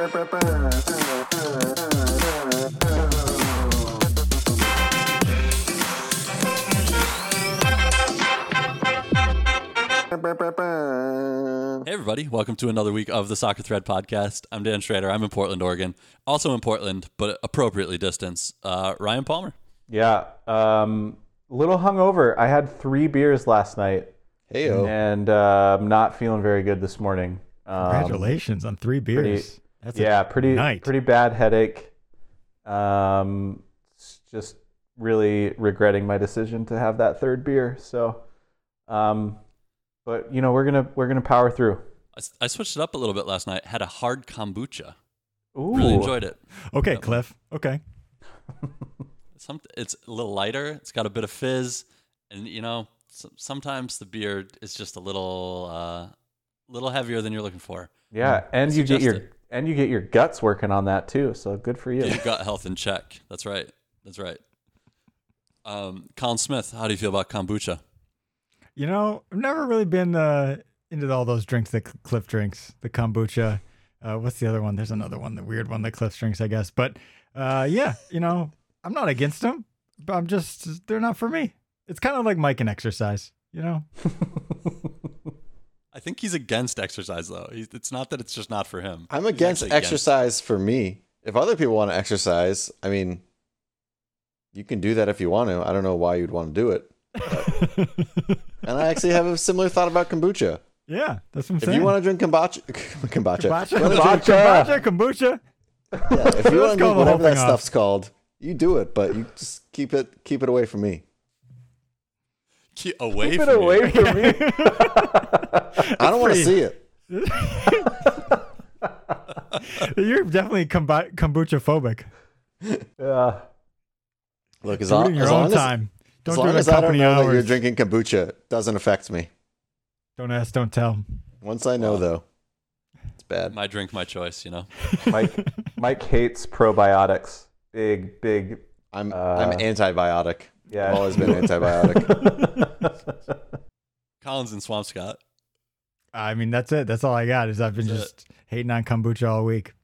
Hey, everybody. Welcome to another week of the Soccer Thread podcast. I'm Dan Schrader. I'm in Portland, Oregon. Also in Portland, but appropriately distance, Uh, Ryan Palmer. Yeah, um, little hungover. I had three beers last night, Heyo. and uh, I'm not feeling very good this morning. Um, Congratulations on three beers. That's a yeah, pretty night. pretty bad headache. Um, just really regretting my decision to have that third beer. So, um, but you know we're gonna we're gonna power through. I switched it up a little bit last night. Had a hard kombucha. Ooh, Really enjoyed it. Okay, Cliff. Okay. Some, it's a little lighter. It's got a bit of fizz, and you know, s- sometimes the beer is just a little, uh, little heavier than you're looking for. Yeah, and you get your Suggested. And you get your guts working on that too. So good for you. Get your gut health in check. That's right. That's right. Um, Colin Smith, how do you feel about kombucha? You know, I've never really been uh, into all those drinks that Cliff drinks. The kombucha. Uh, what's the other one? There's another one, the weird one that Cliff drinks, I guess. But uh, yeah, you know, I'm not against them, but I'm just they're not for me. It's kind of like Mike and exercise. You know, I think he's against exercise though. He's, it's not that it's just not for him. I'm against actually exercise for me. If other people want to exercise, I mean, you can do that if you want to. I don't know why you'd want to do it. And I actually have a similar thought about kombucha. yeah, that's what I'm If saying. you want to drink kombucha, kombucha, kombucha, If you wanna drink- kombucha, kombucha. yeah, if you want to drink whatever that off. stuff's called, you do it. But you just keep it keep it away from me. Keep away Keep it from you. away from me. I don't want to see it. You're definitely kombu- kombucha phobic. Yeah. Look, as Do it long, in your as, own long as, time. Don't long do it as at I don't company know that you're hours. drinking kombucha, it doesn't affect me. Don't ask, don't tell. Once I know, though, it's bad. My drink, my choice. You know. Mike Mike hates probiotics. Big big I'm Uh, I'm antibiotic. Yeah. I've always been antibiotic. Colin's and Swampscott. I mean, that's it. That's all I got. Is I've been That's just hating on kombucha all week.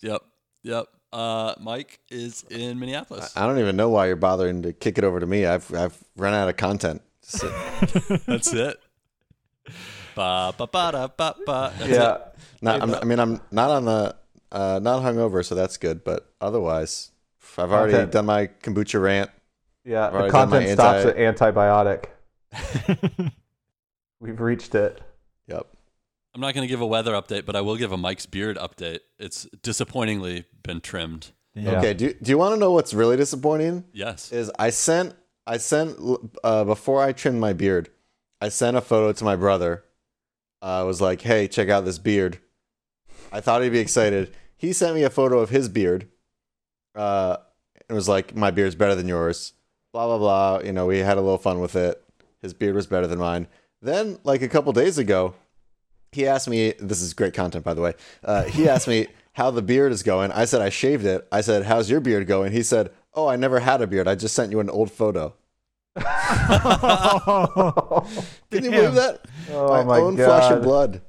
Yep. Yep. Uh, Mike is in Minneapolis. I don't even know why you're bothering to kick it over to me. I've I've run out of content. Just sit- That's it. Ba ba ba da ba ba. That's yeah. it. Not, I'm, I mean, I'm not on the uh, not hungover, so that's good. But otherwise, I've already Content. done my kombucha rant. Yeah. The already done content stops anti- at antibiotic. We've reached it. Yep. I'm not going to give a weather update, but I will give a Mike's beard update. It's disappointingly been trimmed. Yeah. Okay. Do Do you want to know what's really disappointing? Yes. Is I sent I sent uh, before I trimmed my beard, I sent a photo to my brother. I was like, "Hey, check out this beard." I thought he'd be excited. He sent me a photo of his beard. Uh, it was like, "My beard's better than yours." Blah blah blah. You know, we had a little fun with it. His beard was better than mine. Then, like a couple days ago, he asked me. This is great content, by the way. Uh, he asked me how the beard is going. I said I shaved it. I said, "How's your beard going?" He said, "Oh, I never had a beard. I just sent you an old photo." Can you believe that? Oh my own flesh and blood,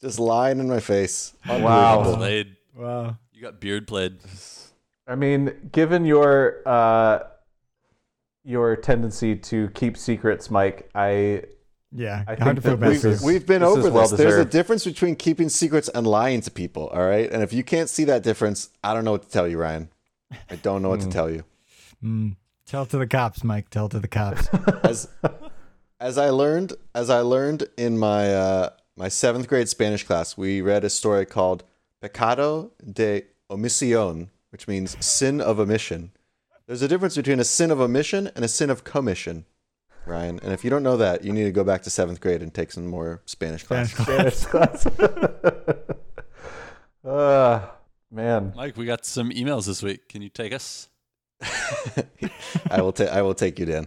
just lying in my face. Wow. Played. wow. You got beard played. I mean, given your uh, your tendency to keep secrets, Mike, I Yeah. I hard to feel bad we've- for. This is- We've been this over this. well There's a difference between keeping secrets and lying to people. All right, and if you can't see that difference, I don't know what to tell you, Ryan. I don't know what to tell you. Mm. Tell it to the cops, Mike. Tell it to the cops. As as I learned, as I learned in my uh, my seventh grade Spanish class, we read a story called "Pecado de omisión," which means sin of omission. There's a difference between a sin of omission and a sin of commission, Ryan. And if you don't know that, you need to go back to seventh grade and take some more Spanish class. Spanish class. Spanish class. uh, man, Mike, we got some emails this week. Can you take us? I will take I will take you, Dan.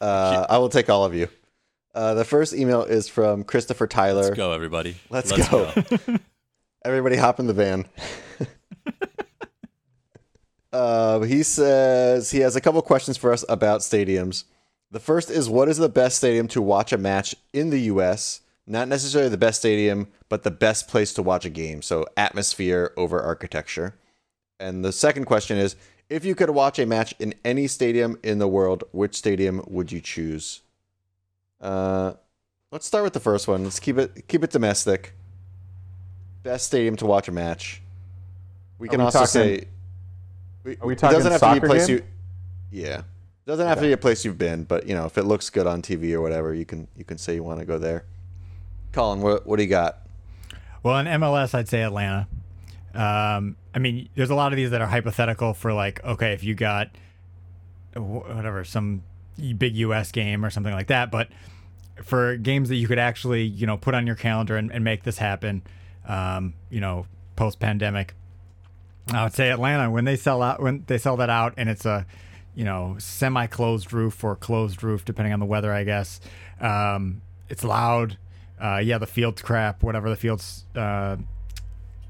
Uh, I will take all of you. Uh, the first email is from Christopher Tyler. Let's go, everybody. Let's go. Everybody hop in the van. Uh, he says he has a couple questions for us about stadiums. The first is what is the best stadium to watch a match in the U.S., not necessarily the best stadium, but the best place to watch a game. So atmosphere over architecture. And the second question is if you could watch a match in any stadium in the world, which stadium would you choose? Uh, let's start with the first one. Let's keep it keep it domestic. Best stadium to watch a match. We can we also talking- say. We, are we it talking doesn't have to be a soccer place game? you. Yeah, doesn't have to be a place you've been, but you know, if it looks good on TV or whatever, you can you can say you want to go there. Colin, what what do you got? Well, in MLS, I'd say Atlanta. Um, I mean, there's a lot of these that are hypothetical for like, okay, if you got whatever some big U.S. game or something like that, but for games that you could actually, you know, put on your calendar and, and make this happen, um, you know, post pandemic, I would say Atlanta when they sell out when they sell that out and it's a, you know, semi closed roof or closed roof depending on the weather, I guess. Um, it's loud. Uh, yeah, the field's crap. Whatever the field's uh,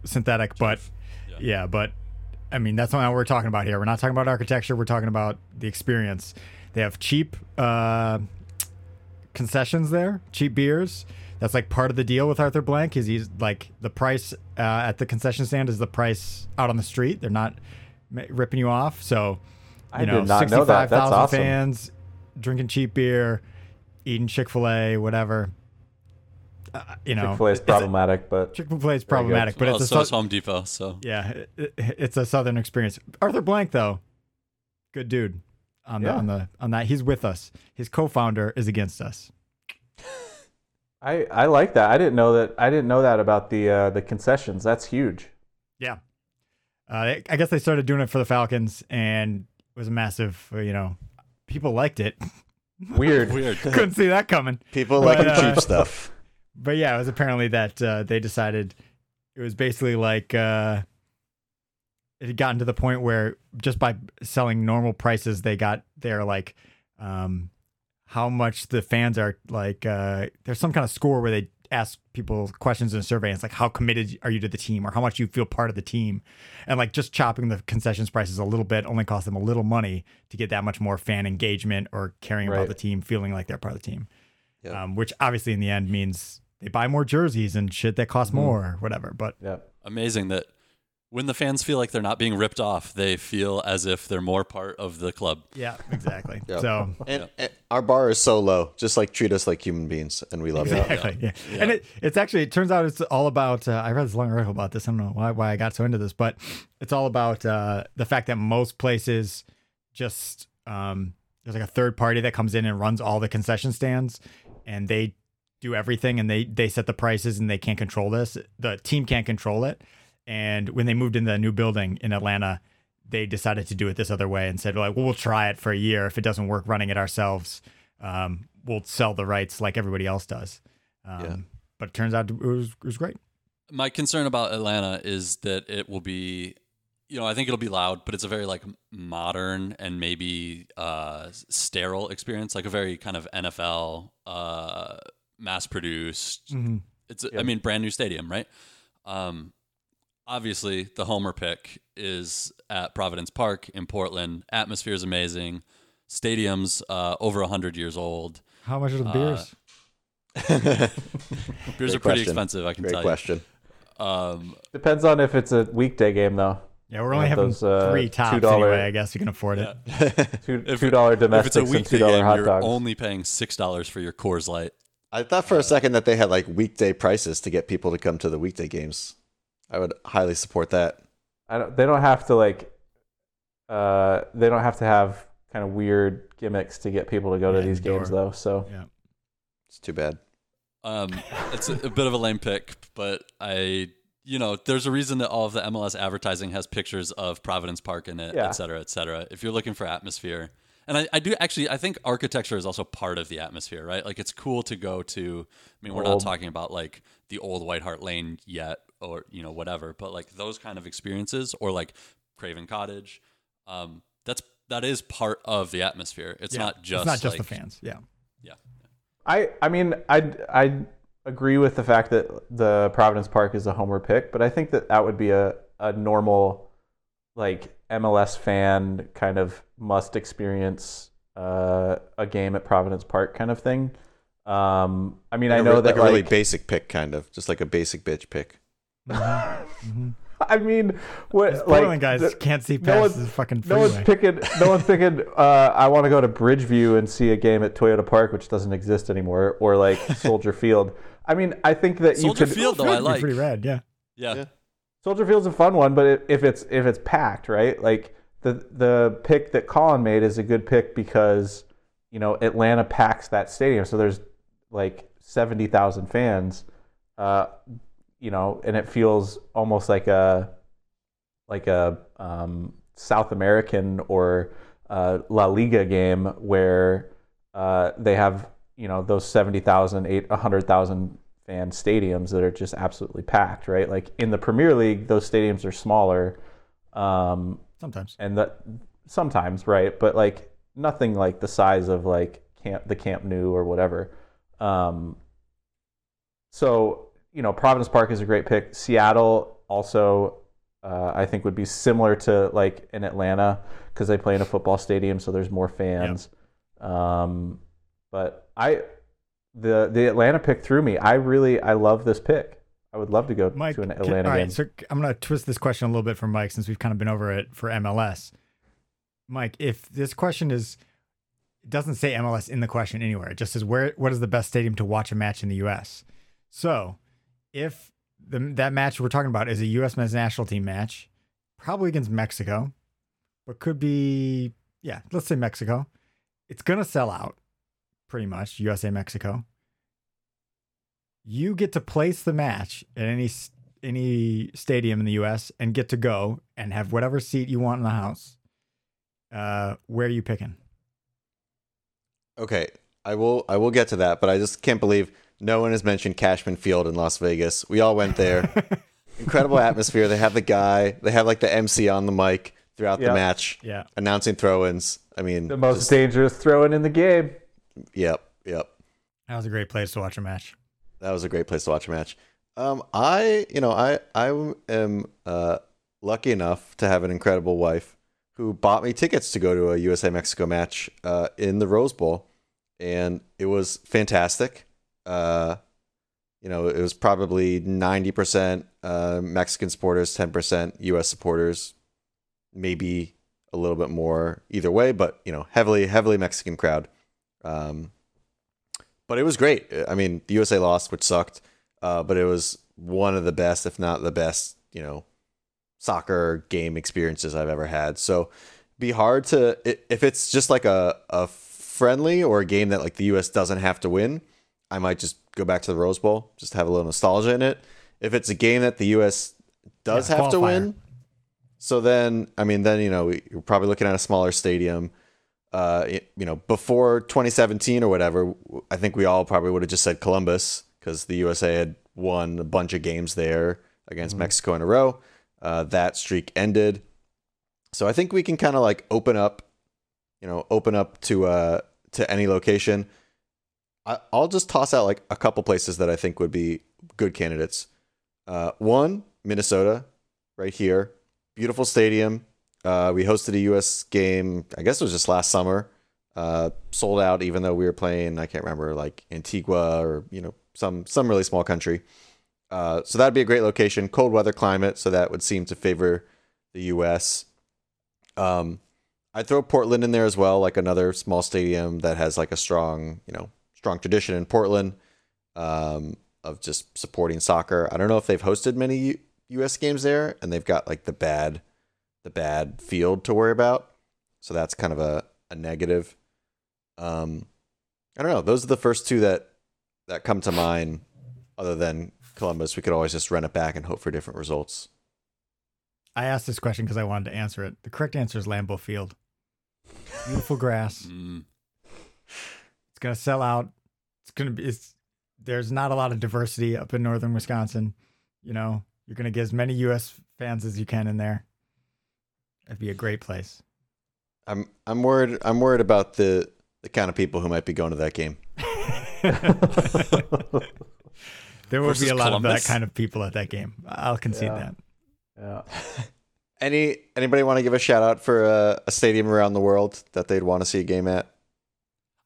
synthetic, but yeah. but I mean that's not what we're talking about here. We're not talking about architecture. We're talking about the experience. They have cheap uh, concessions there, cheap beers. That's like part of the deal with Arthur Blank. Is he's like the price uh, at the concession stand is the price out on the street. They're not ripping you off. So I you know, did not know that. That's 65,000 awesome. fans drinking cheap beer, eating Chick Fil A, whatever. Uh, you know, Chick Fil A is it's a- problematic, but Chick Fil A is problematic, but well, it's a so sou- is Home Depot. So yeah, it, it- it's a southern experience. Arthur Blank though, good dude on the on the on that. He's with us. His co-founder is against us. I I like that. I didn't know that. I didn't know that about the uh, the concessions. That's huge. Yeah, uh, I guess they started doing it for the Falcons, and it was a massive. uh, You know, people liked it. Weird. weird. Couldn't see that coming. People But, like uh, cheap stuff. But yeah, it was apparently that uh, they decided it was basically like uh, it had gotten to the point where just by selling normal prices, they got their like um, how much the fans are like. Uh, there's some kind of score where they ask people questions in a survey. And it's like how committed are you to the team, or how much you feel part of the team, and like just chopping the concessions prices a little bit only cost them a little money to get that much more fan engagement or caring about the team, feeling like they're part of the team Yeah. um, which obviously in the end means they buy more jerseys and shit that cost more or whatever. But Yep. Amazing that when the fans feel like they're not being ripped off, they feel as if they're more part of the club. yeah, exactly. Yep. So And, and our bar is so low, just like treat us like human beings, and we love it. exactly, yeah. And it, it's actually it turns out it's all about. Uh, I read this long article about this. I don't know why why I got so into this, but it's all about uh, the fact that most places just um, there's like a third party that comes in and runs all the concession stands, and they do everything and they they set the prices and they can't control this. The team can't control it. And when they moved into the new building in Atlanta, they decided to do it this other way and said like, well, we'll try it for a year. If it doesn't work running it ourselves, um, we'll sell the rights like everybody else does. Um, Yeah. But it turns out it was, it was great. My concern about Atlanta is that it will be, you know, I think it'll be loud, but it's a very like modern and maybe uh, sterile experience, like a very kind of NFL uh, mass produced. It's, a I Yep. mean, brand new stadium, right? Um, obviously, the homer pick is at Providence Park in Portland. Atmosphere is amazing. Stadium's uh, over hundred years old. How much are the Uh, beers? Beers Great are pretty question. expensive, I can Great tell question. you. Um, Depends on if it's a weekday game though. yeah, we're only have having those, uh, three tops $2 anyway. I guess you can afford it. yeah. Two If- two dollar if it's a domestics and weekday two dollar game, hot you're dogs. only paying six dollars for your Coors Light. I thought for a second that they had like weekday prices to get people to come to the weekday games. I would highly support that. I don't, they don't have to like. Uh, they don't have to have kind of weird gimmicks to get people to go Yeah, to these indoor. games though. So Yeah. It's too bad. Um, it's a, a bit of a lame pick, but I, you know, there's a reason that all of the MLS advertising has pictures of Providence Park in it, Yeah. et cetera, et cetera. If you're looking for atmosphere, and I, I do actually, I think architecture is also part of the atmosphere, right? Like it's cool to go to. I mean, we're not talking about like the old White Hart Lane yet, or you know, whatever, but like those kind of experiences, or like Craven Cottage. Um, that's that is part of the atmosphere. It's Yeah. not just it's not just like, the fans. Yeah. Yeah. I I mean I I agree with the fact that the Providence Park is a homer pick, but I think that that would be a a normal like MLS fan kind of must experience uh, a game at Providence Park kind of thing. Um, I mean, Like I a know re- that like a really basic pick, kind of, just like a basic bitch pick. I mean, what These like guys the- can't see no past one's- the fucking No one's picking. No one's picking. Uh, I want to go to Bridgeview and see a game at Toyota Park, which doesn't exist anymore, or like Soldier Field. I mean, I think that Soldier you could. Field, though, I Pretty- like. pretty rad, yeah. Yeah. Yeah. Soldier Field's a fun one, but it, if it's if it's packed, right? Like the the pick that Colin made is a good pick because you know Atlanta packs that stadium, so there's like seventy thousand fans, uh, you know, and it feels almost like a like a um, South American or uh, La Liga game where uh, they have you know those 70,000, 100,000 fan stadiums that are just absolutely packed, right? Like in the Premier League, those stadiums are smaller, um, Sometimes. and that sometimes, right? But like nothing like the size of like Camp the Camp Nou or whatever. Um, so you know, Providence Park is a great pick. Seattle also, uh, I think, would be similar to like in Atlanta because they play in a football stadium, so there's more fans. Um, but I, the the Atlanta pick threw me. I really I love this pick. I would love to go Mike, to an can- Atlanta all right, game. so I'm going to twist this question a little bit for Mike since we've kind of been over it for MLS. Mike, if this question is, it doesn't say MLS in the question anywhere. It just says where what is the best stadium to watch a match in the U.S. So, if the that match we're talking about is a U.S. men's national team match, probably against Mexico, but could be yeah, let's say Mexico. It's gonna sell out, pretty much USA Mexico. You get to place the match at any any stadium in the U.S. and get to go and have whatever seat you want in the house. Uh, where are you picking? Okay, I will I will get to that, but I just can't believe no one has mentioned Cashman Field in Las Vegas. We all went there. Incredible atmosphere. They have the guy. They have like the MC on the mic throughout Yeah. the match, Yeah, announcing throw-ins. I mean, the most just- dangerous throw-in in the game. Yep, yep. that was a great place to watch a match. That was a great place to watch a match. Um, I, you know, I, I am uh, lucky enough to have an incredible wife who bought me tickets to go to a USA Mexico match uh, in the Rose Bowl, and it was fantastic. Uh, you know, it was probably ninety percent uh, Mexican supporters, ten percent U.S. supporters, maybe a little bit more either way, but you know, heavily, heavily Mexican crowd. Um, but it was great. I mean, the USA lost, which sucked, uh, but it was one of the best, if not the best, you know, soccer game experiences I've ever had. So, be hard to if it's just like a a friendly or a game that like the US doesn't have to win. I might just go back to the Rose Bowl, just have a little nostalgia in it. If it's a game that the US does Yeah, have to win, so then I mean, then you know we- you're probably looking at a smaller stadium uh, it- you know, before 2017 or whatever, I think we all probably would have just said Columbus because the USA had won a bunch of games there against Mexico in a row. Uh, that streak ended, so I think we can kind of like open up, you know, open up to uh to any location. I, I'll just toss out like a couple places that I think would be good candidates. Uh, one, Minnesota, right here, beautiful stadium. Uh, we hosted a U.S. game. I guess it was just last summer. Uh, sold out, even though we were playing. I can't remember, like Antigua or you know some some really small country. Uh, so that'd be a great location. Cold weather climate, so that would seem to favor the U.S. Um, I'd throw Portland in there as well, like another small stadium that has like a strong, you know, strong tradition in Portland um, of just supporting soccer. I don't know if they've hosted many U- U.S. games there, and they've got like the bad the bad field to worry about. So that's kind of a, a negative. Um, I don't know. Those are the first two that that come to mind. Other than Columbus, we could always just run it back and hope for different results. I asked this question because I wanted to answer it. The correct answer is Lambeau Field. Beautiful grass. It's gonna sell out. It's gonna be. It's there's not a lot of diversity up in northern Wisconsin. You know, you're gonna get as many U.S. fans as you can in there. That'd be a great place. I'm I'm worried. I'm worried about the the kind of people who might be going to that game. there will be Versus a lot of that kind of people at that game. I'll concede Yeah. that. Yeah. Any anybody want to give a shout out for a, a stadium around the world that they'd want to see a game at?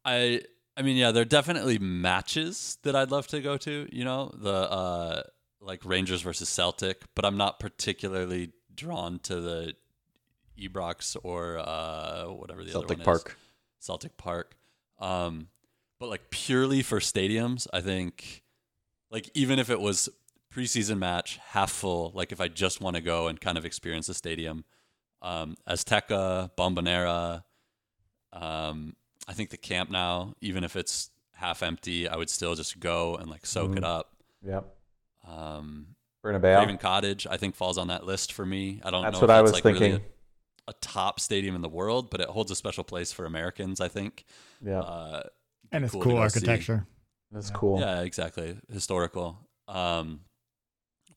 I I mean, yeah, there are definitely matches that I'd love to go to. You know, the uh, like Rangers versus Celtic, but I'm not particularly drawn to the Ibrox or uh, whatever the Celtic other one Park. is. Celtic Park. Um, but like purely for stadiums, I think like even if it was preseason match half full, like if I just want to go and kind of experience the stadium, um, Azteca, Bombonera, um, I think the Camp Nou, even if it's half empty, I would still just go and like soak it Mhm. up. Yep. Um, Bernabeu. Craven Cottage, I think, falls on that list for me. I don't That's know what if I that's was like really thinking. a, a top stadium in the world, but it holds a special place for Americans. I think. yeah, Uh, And it's cool cool, to see. architecture. that's yeah. cool. yeah, exactly, historical. Um,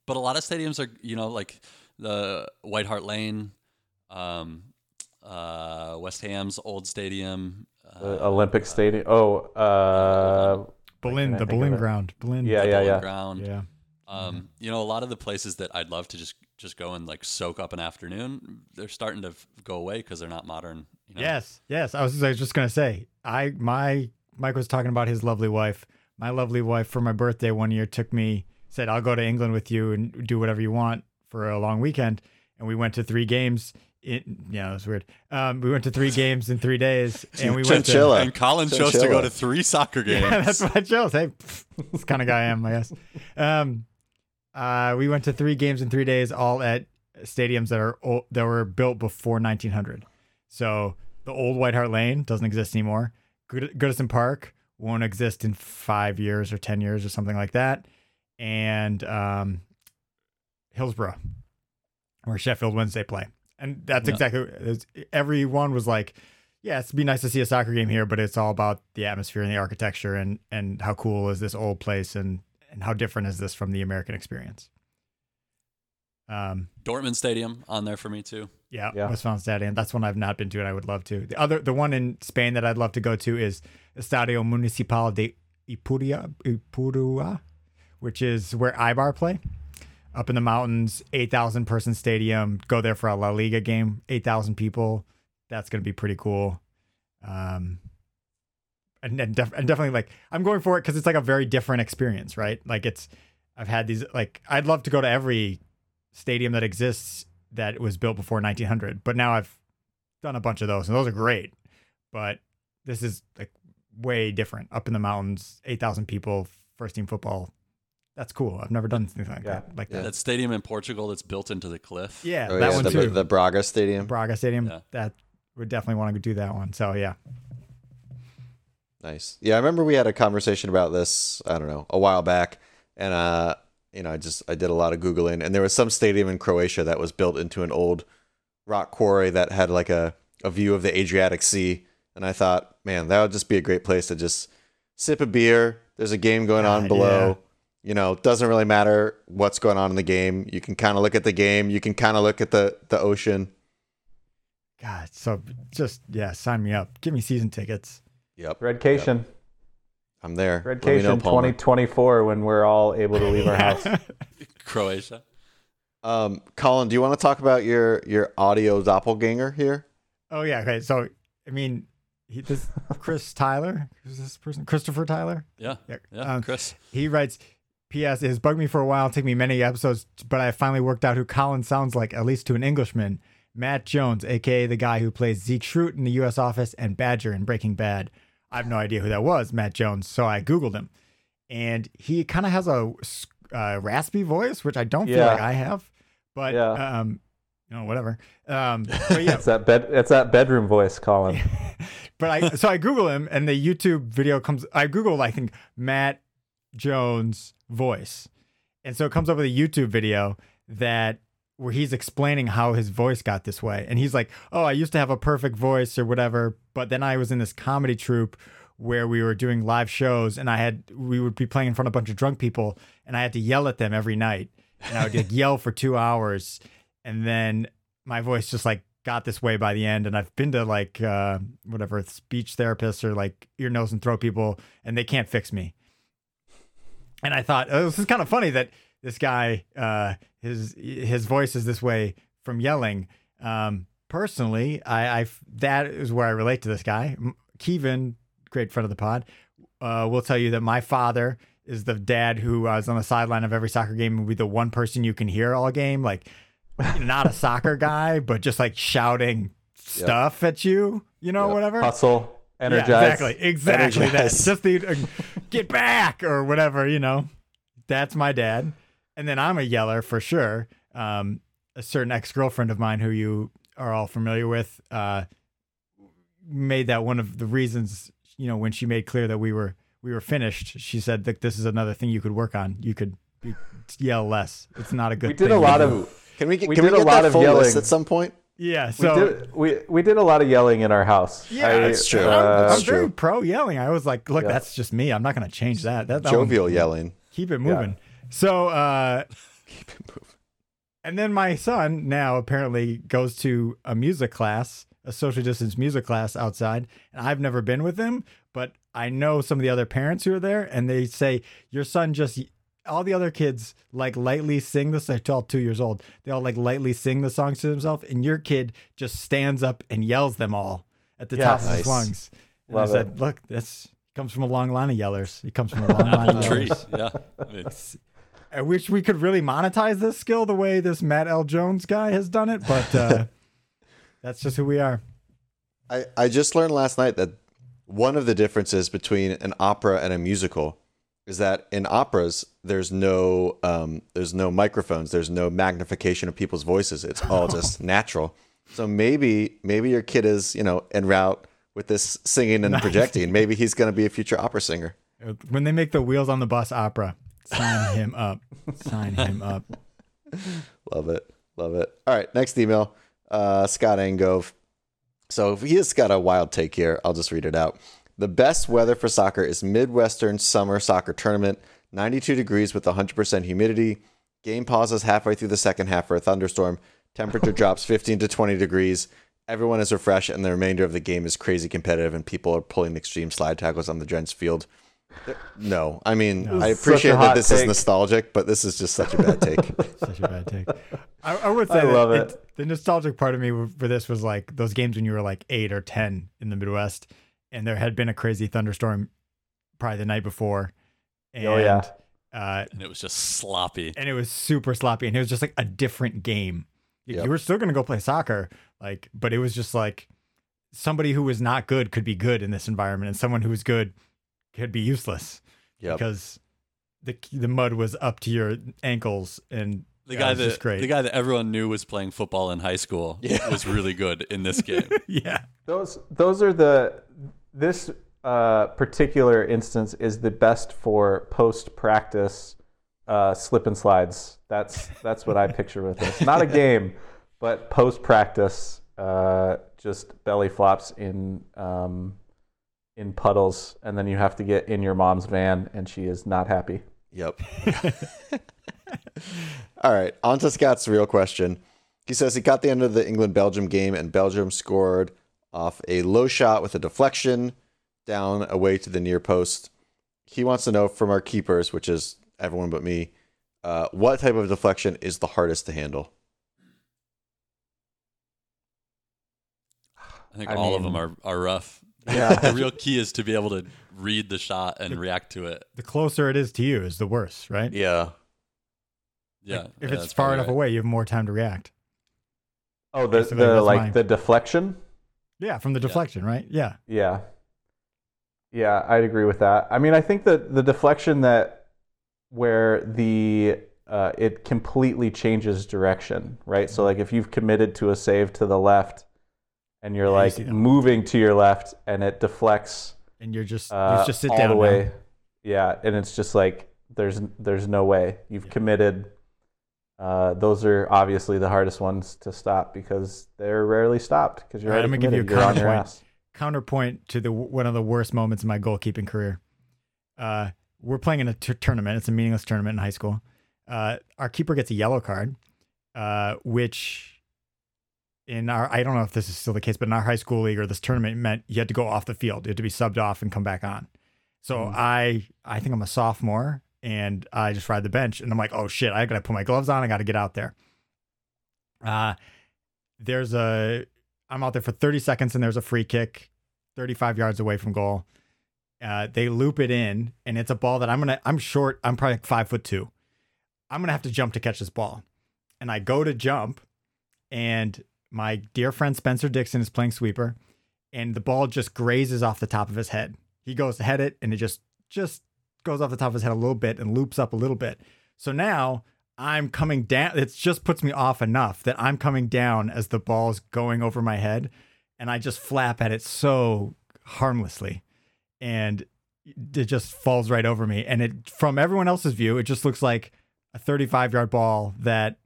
but a lot of stadiums are, you know, like the White Hart Lane, um, uh, West Ham's old stadium, uh, The Olympic Stadium. Oh, uh, Berlin, the Berlin ground. Berlin. Yeah, the yeah, Boleyn yeah. Ground. Yeah. Um, you know, a lot of the places that I'd love to just just go and like soak up an afternoon, they're starting to f- go away because they're not modern. You know? Yes, yes. I was, I was just gonna say, I my Mike was talking about his lovely wife. My lovely wife for my birthday one year took me, said, "I'll go to England with you and do whatever you want for a long weekend." And we went to three games. In, yeah, it was weird. Um, we went to three games in three days, and we went to. Chinchilla. And Colin chose to go Chinchilla. to three soccer games. Yeah, that's what I chose. Hey, this kind of guy I am, I guess. Um, uh, we went to three games in three days, all at stadiums that are old, that were built before 1900. So the old White Hart Lane doesn't exist anymore. Good- Goodison Park won't exist in five years or ten years or something like that. And um, Hillsborough, where Sheffield Wednesday play, and that's Yeah. exactly it's- everyone was like, "Yeah, it'd be nice to see a soccer game here, but it's all about the atmosphere and the architecture and and how cool is this old place and and how different is this from the American experience." Um, Dortmund Stadium on there for me too. yeah, Yeah. Westfalen Stadium. That's one I've not been to, and I would love to. The other, the one in Spain that I'd love to go to is Estadio Municipal de Ipuria, Ipurua, which is where Eibar play, up in the mountains. Eight thousand person stadium. Go there for a La Liga game. Eight thousand people. That's gonna be pretty cool. Um, and, and, def- and definitely like I'm going for it because it's like a very different experience, right? Like it's I've had these like I'd love to go to every stadium that exists that was built before 1900, but now I've done a bunch of those and those are great. But this is like way different up in the mountains, 8,000 people, first team football. That's cool. I've never done anything like Yeah. that. Like Yeah. that. That stadium in Portugal that's built into the cliff. Yeah, Oh, that yeah, one the, too. the Braga Stadium. Braga Stadium. Yeah. That would definitely want to do that one. So yeah. Nice. Yeah, I remember we had a conversation about this, I don't know, a while back. And uh, you know, I just I did a lot of googling and there was some stadium in Croatia that was built into an old rock quarry that had like a a view of the Adriatic Sea and I thought, man, that would just be a great place to just sip a beer. There's a game going on God, below. Yeah. You know, it doesn't really matter what's going on in the game. You can kind of look at the game, you can kind of look at the the ocean. God, so just yeah, sign me up. Give me season tickets. Yep. Redcation. I'm there. Let know, Redcation 2024 when we're all able to leave our house. Croatia. Um, Colin, do you want to talk about your your audio doppelganger here? oh yeah, okay. So I mean, he, this Chris Tyler, who's this person? Christopher Tyler. Yeah. Yeah. Yeah. Um, Chris. He writes, P.S. It has bugged me for a while, take me many episodes, but I finally worked out who Colin sounds like, at least to an Englishman. Matt Jones, aka the guy who plays Zeke Schrute in the U.S. Office and Badger in Breaking Bad. I have no idea who that was, Matt Jones, so I Googled him. And he kind of has a uh, raspy voice, which I don't feel Yeah. like I have, but, Yeah. um, you know, whatever. Um, but yeah, It's that bed. It's that bedroom voice, Colin. but I so I Google him and the YouTube video comes. I Google I think Matt Jones voice, and so it comes up with a YouTube video that where he's explaining how his voice got this way, and he's like, "Oh, I used to have a perfect voice or whatever, but then I was in this comedy troupe." Where we were doing live shows, and I had we would be playing in front of a bunch of drunk people, and I had to yell at them every night, and I would like, yell for two hours, and then my voice just like got this way by the end. And i've been to like uh whatever speech therapists or like ear nose and throat people and they can't fix me and i thought oh, this is kind of funny that this guy uh his his voice is this way from yelling um personally i i that is where i relate to this guy Kevin great friend of the pod uh, will tell you that my father is the dad who uh, is on the sideline of every soccer game and will be the one person you can hear all game. Like, not a soccer guy, but just like shouting stuff at you, you know, Yep. whatever. Hustle, energize. Yeah, exactly. Exactly. Energize. That's just the uh, get back or whatever, you know. That's my dad. And then I'm a yeller for sure. Um, a certain ex girlfriend of mine who you are all familiar with uh, made that one of the reasons, you know, when she made clear that we were we were finished, she said that this is another thing you could work on. You could be, yell less. It's not a good We did thing a lot of Can we get, We can we did a get lot that of full list yelling. at some point? Yeah, we so did we we did a lot of yelling in our house. Yeah, I- That's true. I'm, uh, I'm very pro yelling. I was like, look, Yeah. that's just me. I'm not going to change that. That, that one- Jovial yelling. keep it moving. So, uh, keep it moving. and then my son now apparently goes to a music class, a social distance music class outside, and I've never been with him, but I know some of the other parents who are there, and they say your son just. All the other kids like lightly sing this. They're all two years old. They all like lightly sing the songs to themselves, and your kid just stands up and yells them all at the top Yes. of his lungs. And Love I said, "Look, this comes from a long line of yellers. He comes from a long line of tree. yellers." Yeah. I mean, I wish we could really monetize this skill the way this Matt L. Jones guy has done it, but uh, that's just who we are. I, I just learned last night that one of the differences between an opera and a musical is that in operas there's no um, there's no microphones there's no magnification of people's voices it's all just natural so maybe maybe your kid is you know en route with this singing and projecting maybe he's going to be a future opera singer When they make the Wheels on the Bus opera, sign him up. Sign him up. Love it. Love it. All right. Next email. Uh, Scott Angove. So he has got a wild take here. I'll just read it out. The best weather for soccer is Midwestern Summer Soccer Tournament. 92 degrees with 100% humidity. Game pauses halfway through the second half for a thunderstorm. Temperature drops 15 to 20 degrees. Everyone is refreshed, and the remainder of the game is crazy competitive, and people are pulling extreme slide tackles on the drenched field. No, I mean, I appreciate that hot this is nostalgic, but this is just such a bad take. Such a bad take. I, I would say I that love it- it. the nostalgic part of me for this was like those games when you were like eight or 10 in the Midwest, and there had been a crazy thunderstorm probably the night before. And, Oh, yeah. Uh, and it was just sloppy. and it was super sloppy and it was just like a different game You- Yep. you were still going to go play soccer like but it was just like somebody who was not good could be good in this environment and someone who was good could be useless Yep. because the the mud was up to your ankles and The yeah, guy it was that great the guy that everyone knew was playing football in high school Yeah. was really good in this game. yeah Those those are the this uh, particular instance is the best for post practice uh, slip and slides. That's that's what I picture with this. Not a game, but post practice, uh, just belly flops in um, in puddles, and then you have to get in your mom's van, and she is not happy. Yep. All right, on to Scott's real question. He says he caught the end of the England Belgium game, and Belgium scored off a low shot with a deflection down away to the near post. He wants to know from our keepers, which is everyone but me, uh, what type of deflection is the hardest to handle? I think I all of them are, are rough. Yeah. the real key is to be able to read the shot and react to it. the closer it is to you is the worse right Yeah. Yeah. Like, if yeah, it's far enough right. away you have more time to react Oh, the Basically, the like mine. the deflection. Yeah from the deflection right yeah Yeah. Yeah, I'd agree with that. I mean, I think that the deflection that where the uh, it completely changes direction, right? So like if you've committed to a save to the left and you're Yeah, like that. moving to your left and it deflects and you're just uh, you just sit all down the now. way. Yeah, and it's just like there's there's no way. You've Yeah. committed uh, those are obviously the hardest ones to stop because they're rarely stopped because you're Right, I'm gonna give you a committed. You're counterpoint. counterpoint to the one of the worst moments in my goalkeeping career. Uh, we're playing in a t- tournament. It's a meaningless tournament in high school. Uh, our keeper gets a yellow card, uh, which in our I don't know if this is still the case, but in our high school league or this tournament meant you had to go off the field. You had to be subbed off and come back on. So Mm. I I think I'm a sophomore and I just ride the bench and I'm like, oh shit, I gotta put my gloves on. I gotta get out there. Uh, there's a I'm out there for 30 seconds and there's a free kick 35 yards away from goal. Uh, they loop it in, and it's a ball that I'm gonna. I'm short. I'm probably five foot two. I'm gonna have to jump to catch this ball, and I go to jump, and my dear friend Spencer Dixon is playing sweeper, and the ball just grazes off the top of his head. He goes to head it, and it just just goes off the top of his head a little bit and loops up a little bit. So now I'm coming down. It just puts me off enough that I'm coming down as the ball's going over my head, and I just flap at it so harmlessly, and it just falls right over me. And it, from everyone else's view, it just looks like a 35 yard ball that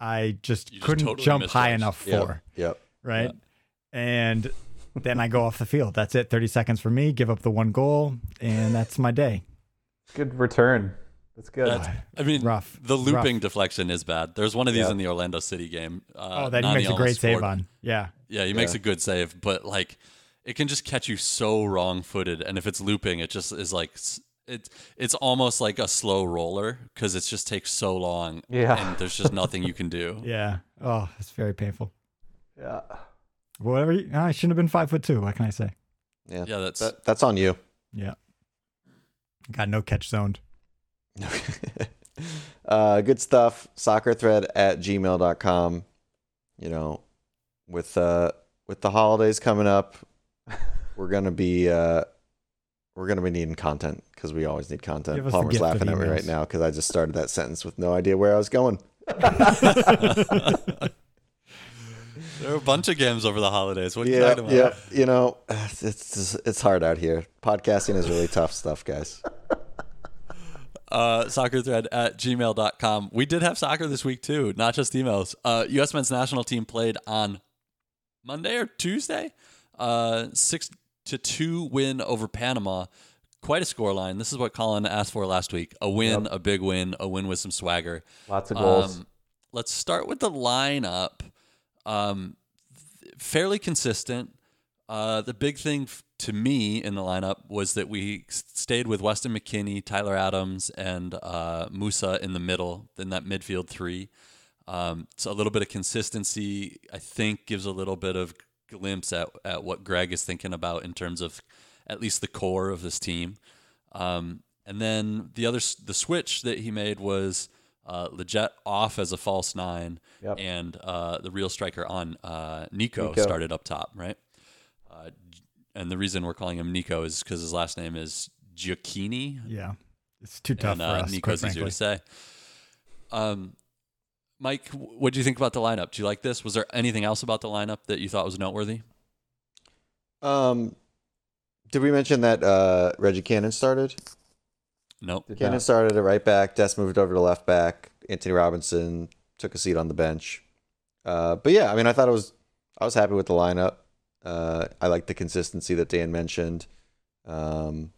I just just couldn't totally jump high misjudged. enough for. Yep. Right. And then I go off the field. That's it. 30 seconds for me, give up the one goal, and that's my day. Good return. That's good. That's, I mean, Rough. the looping Rough. deflection is bad. There's one of these Yeah. in the Orlando City game. Uh, oh, that he makes a almost great save scored. on. Yeah. Yeah, he makes a good save, but like it can just catch you so wrong-footed, and if it's looping, it just is like it's it's almost like a slow roller because it just takes so long. Yeah. and there's just nothing you can do. Yeah. Oh, it's very painful. yeah. Whatever. You, I shouldn't have been five foot two. What can I say? Yeah. Yeah, that's That, that's on you. Yeah. Got no catch zoned. uh, good stuff. Soccer thread at gmail.com. You know, with uh with the holidays coming up, we're gonna be uh we're gonna be needing content because we always need content. Palmer's laughing at me right now because I just started that sentence with no idea where I was going. there are a bunch of games over the holidays. What are you Yeah, talking about? yeah. You know, it's it's hard out here. Podcasting is really tough stuff, guys. uh, soccer thread at gmail.com. We did have soccer this week too, not just emails. Uh, U.S. men's national team played on Monday or Tuesday. Uh, six to two win over Panama. Quite a scoreline. This is what Colin asked for last week. A win, a big win, a win with some swagger. Lots of goals. Um, let's start with the lineup. Um, fairly consistent. Uh, the big thing f- to me in the lineup was that we stayed with Weston McKennie, Tyler Adams, and uh, Musah in the middle, in that midfield three. Um, so a little bit of consistency, I think, gives a little bit of glimpse at, at what Greg is thinking about in terms of at least the core of this team. Um, and then the other the switch that he made was uh, Lletget off as a false nine, Yep. and uh, the real striker on uh, Nico, Nico. started up top, right? Uh, and the reason we're calling him Nico is because his last name is Gioacchini, Yeah. It's too tough and for uh, us. quite Nico's easier frankly. to say. Um, Mike, what do you think about the lineup? Do you like this? Was there anything else about the lineup that you thought was noteworthy? Um, did we mention that uh, Reggie Cannon started? Nope. Did Cannon not- started at right back. Dest moved over to left back. Antonee Robinson took a seat on the bench. Uh, but yeah, I mean, I thought it was. I was happy with the lineup. Uh, I like the consistency that Dan mentioned. Um,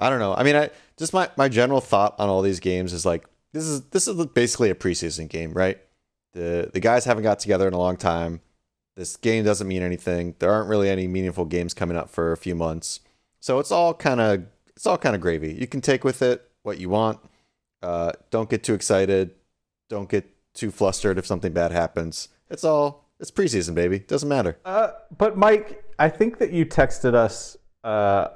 I don't know. I mean, I just my my general thought on all these games is like this is this is basically a preseason game, right? The the guys haven't got together in a long time. This game doesn't mean anything. There aren't really any meaningful games coming up for a few months. So it's all kind of it's all kind of gravy. You can take with it what you want. Uh, don't get too excited. Don't get too flustered if something bad happens. It's all it's preseason, baby. Doesn't matter. Uh, but Mike, I think that you texted us uh,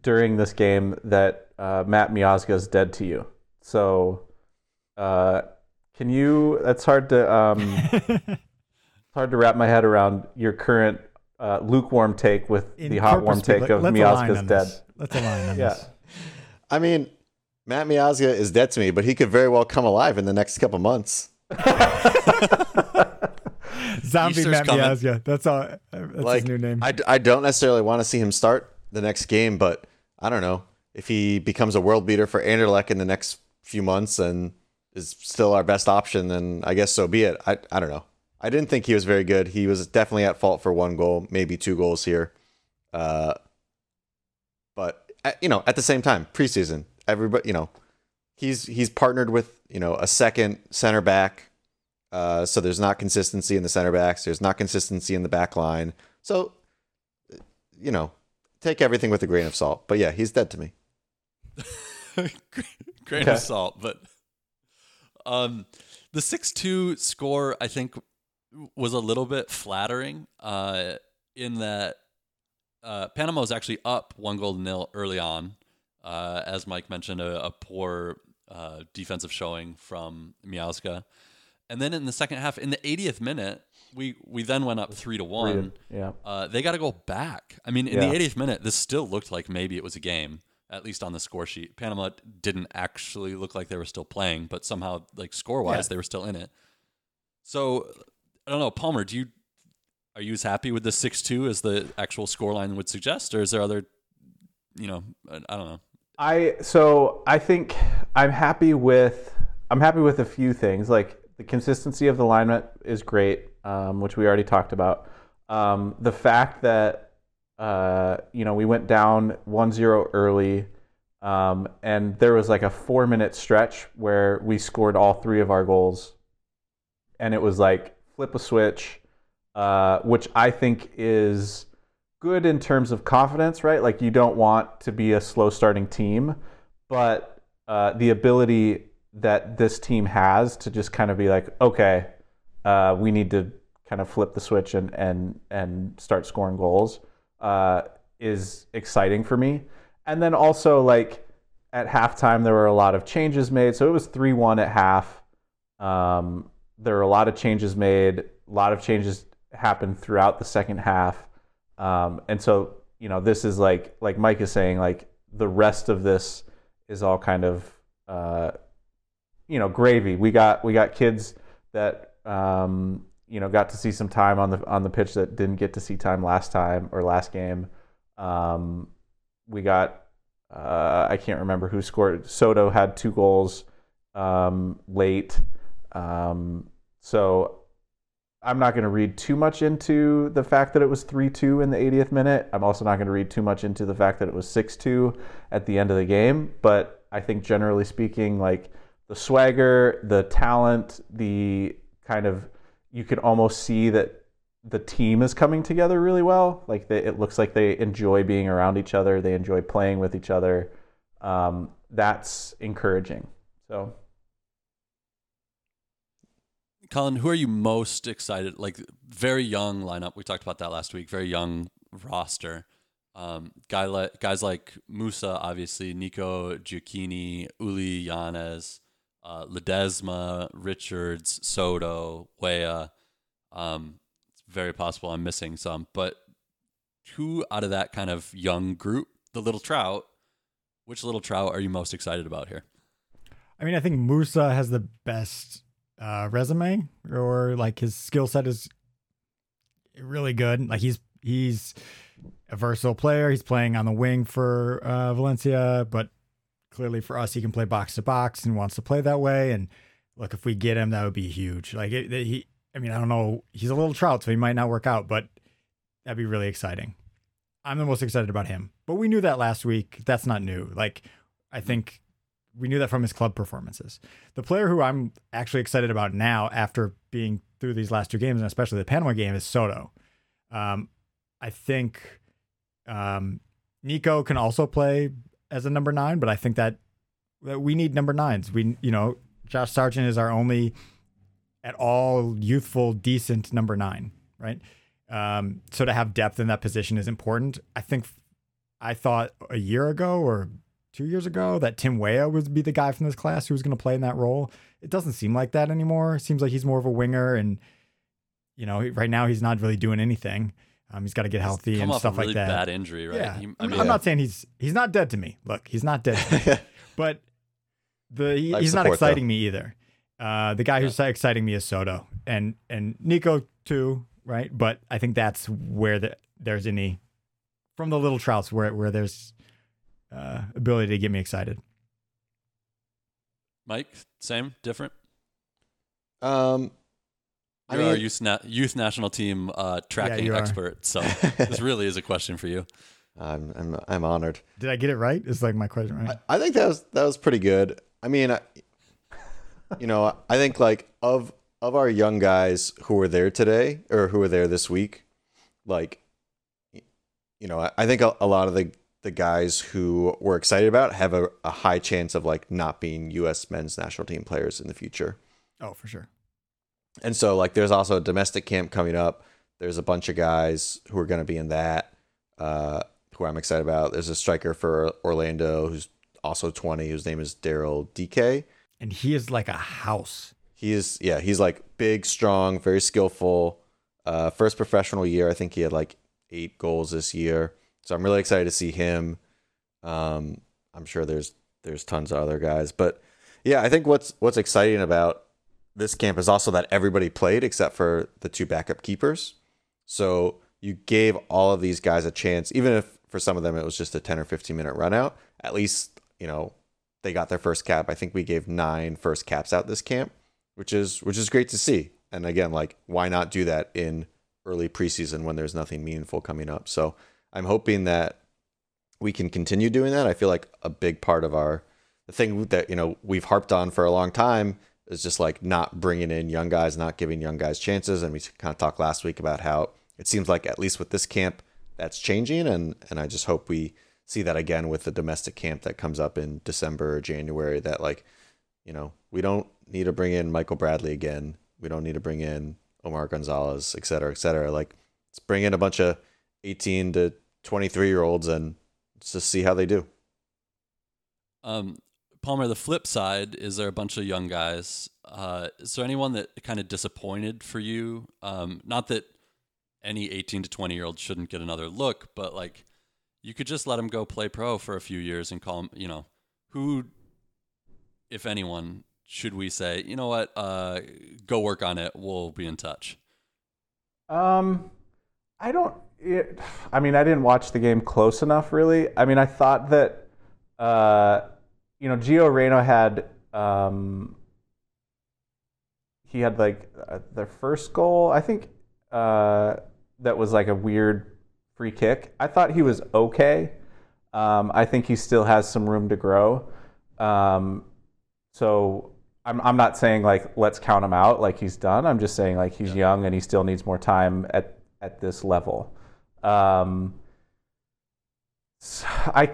during this game that uh, Matt Miazga is dead to you. So, uh, can you? That's hard to um, it's hard to wrap my head around your current uh, lukewarm take with In the hot warm take of Miazga's dead. this. Let's align on Yeah. this. I mean, Matt Miazga is dead to me, but he could very well come alive in the next couple months. Zombie Easter's Matt coming. Miazga. That's all. That's like his new name. I, I don't necessarily want to see him start the next game, but I don't know if he becomes a world beater for Anderlecht in the next few months and is still our best option. Then I guess so be it. I I don't know. I didn't think he was very good. He was definitely at fault for one goal, maybe two goals here. Uh, but uh, you know, at the same time, preseason, everybody, you know, he's he's partnered with you know a second center back. Uh, so there's not consistency in the center backs. There's not consistency in the back line. So, you know, take everything with a grain of salt. But yeah, he's dead to me. grain Okay. of salt, but um, the six-two score I think was a little bit flattering uh, in that uh, Panama was actually up one goal nil early on. Uh, as Mike mentioned, a, a poor uh, defensive showing from Miazga. And then in the second half, in the 80th minute, we, we then went up three to one. Yeah. Uh, they got to go back. I mean, in Yeah. the 80th minute, this still looked like maybe it was a game, at least on the score sheet. Panama didn't actually look like they were still playing, but somehow, like score wise, Yeah. they were still in it. So I don't know, Palmer. Do you are you as happy with the six two as the actual score line would suggest, or is there other, you know, I I don't know. I so I think I'm happy with I'm happy with a few things. Like the consistency of the alignment is great, um, which we already talked about. Um, the fact that uh, you know we went down 1-0 early, um, and there was like a four minute stretch where we scored all three of our goals, and it was like flip a switch, uh, which I think is good in terms of confidence, right? Like you don't want to be a slow starting team, but uh, the ability that this team has to just kind of be like, okay, uh, we need to kind of flip the switch and and and start scoring goals uh, is exciting for me. And then also like at halftime there were a lot of changes made, so it was three one at half. Um, there were a lot of changes made. A lot of changes happened throughout the second half. Um, and so, you know, this is like, like Mike is saying, like the rest of this is all kind of, uh, you know, gravy. We got, we got kids that, um, you know, got to see some time on the, on the pitch that didn't get to see time last time or last game. Um, we got, uh, I can't remember who scored. Soto had two goals, um, late. Um, so I'm not going to read too much into the fact that it was 3 2 in the 80th minute. I'm also not going to read too much into the fact that it was 6 2 at the end of the game. But I think generally speaking, like the swagger, the talent, the kind of, you can almost see that the team is coming together really well. Like they, it looks like they enjoy being around each other, they enjoy playing with each other. Um, that's encouraging. So Colin, who are you most excited? Like very young lineup. We talked about that last week. Very young roster. Um, guy le- guys like Musah, obviously, Nico Gioacchini, Uly Llanez, uh, Ledezma, Richards, Soto, Weah. Um, it's very possible I'm missing some, but who out of that kind of young group, the little trout, which little trout are you most excited about here? I mean, I think Musah has the best uh, resume, or like his skill set is really good. Like he's he's a versatile player. He's playing on the wing for uh, Valencia, but clearly for us, he can play box to box and wants to play that way. And look, if we get him, that would be huge. Like it, he, I mean, I don't know. He's a little trout, so he might not work out, but that'd be really exciting. I'm the most excited about him. But we knew that last week. That's not new. Like I think we knew that from his club performances. The player who I'm actually excited about now, after being through these last two games, and especially the Panama game, is Soto. Um, I think um, Nico can also play as a number nine, but I think that, that we need number nines. We, you know, Josh Sargent is our only at all youthful, decent number nine, right? Um, so to have depth in that position is important. I think I thought a year ago or two years ago that Tim Weah would be the guy from this class who was going to play in that role. It doesn't seem like that anymore. It seems like he's more of a winger, and you know, right now he's not really doing anything. Um, he's got to get healthy and stuff really like that. bad injury, right? Yeah, He- I mean, am not saying he's he's not dead to me. Look, he's not dead, to me. but the he- he's not exciting me either. Uh, the guy who's exciting me is Soto and and Nico too, right? But I think that's where the, there's any from the little trouts where where there's uh, ability to get me excited. Mike, same, different. Um, I You're our youth, na- youth national team uh, tracking you are. expert, so this really is a question for you. I'm, I'm I'm honored. Did I get it right? Is like my question, right? I, I think that was that was pretty good. I mean, I, you know, I think like of of our young guys who were there today or who were there this week, like, you know, I, I think a, a lot of the the guys who we're excited about have a, a high chance of like not being U.S. men's national team players in the future. oh, for sure. And so like there's also a domestic camp coming up. There's a bunch of guys who are going to be in that. uh, who I'm excited about. There's a striker for Orlando who's also 20, whose name is Daryl Dike. And he is like a house. He is, yeah, he's like big, strong, very skillful. Uh, first professional year, I think he had like eight goals this year. So I'm really excited to see him. Um, I'm sure there's there's tons of other guys, but yeah, I think what's what's exciting about this camp is also that everybody played except for the two backup keepers. So you gave all of these guys a chance, even if for some of them it was just a 10 or 15 minute run out. At least, you know, they got their first cap. I think we gave nine first caps out this camp, which is which is great to see. And again, like why not do that in early preseason when there's nothing meaningful coming up? So I'm hoping that we can continue doing that. I feel like a big part of our the thing that you know we've harped on for a long time is just like not bringing in young guys, not giving young guys chances. And we kind of talked last week about how it seems like at least with this camp that's changing, and and I just hope we see that again with the domestic camp that comes up in December or January. That like you know we don't need to bring in Michael Bradley again. We don't need to bring in Omar Gonzalez, et cetera, et cetera. Like let's bring in a bunch of 18 to 23 year olds and just see how they do. Um, Palmer, the flip side is there a bunch of young guys. Uh, is there anyone that kind of disappointed for you? Um, not that any 18 to 20 year old shouldn't get another look, but like you could just let them go play pro for a few years and call them, you know, who, if anyone, should we say, you know what, uh, go work on it. We'll be in touch. Um, I don't. It, I mean, I didn't watch the game close enough, really. I mean, I thought that, uh, you know, Gio Reyna had, um, he had like uh, their first goal. I think uh, that was like a weird free kick. I thought he was okay. Um, I think he still has some room to grow. Um, so I'm I'm not saying like let's count him out like he's done. I'm just saying like he's Yeah. young and he still needs more time at at this level. Um, I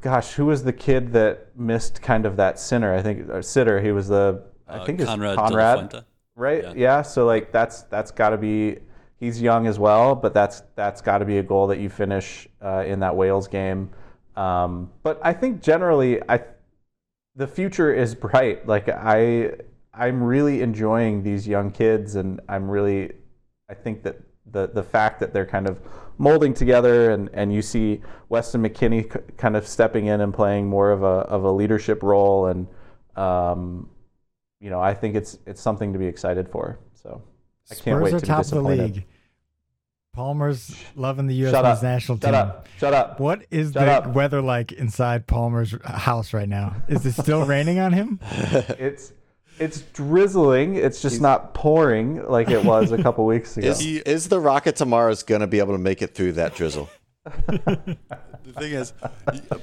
gosh, who was the kid that missed kind of that sinner? I think or sitter. He was the I Uh, think it's Conrad, Conrad, right? Yeah. Yeah. So like that's that's got to be. He's young as well, but that's that's got to be a goal that you finish uh, in that Wales game. Um, but I think generally, I the future is bright. Like I, I'm really enjoying these young kids, and I'm really, I think that the the fact that they're kind of molding together, and and you see Weston McKennie k- kind of stepping in and playing more of a of a leadership role, and um, you know, I think it's it's something to be excited for. So I can't Spurs wait are to be top of the league. Palmer's loving the U.S. Shut men's up. national Shut team. up! Shut up! What is Shut the up. weather like inside Palmer's house right now? Is it still raining on him? It's it's drizzling. It's just not pouring like it was a couple weeks ago. Is, is the Rocket tomorrow's going to be able to make it through that drizzle? The thing is,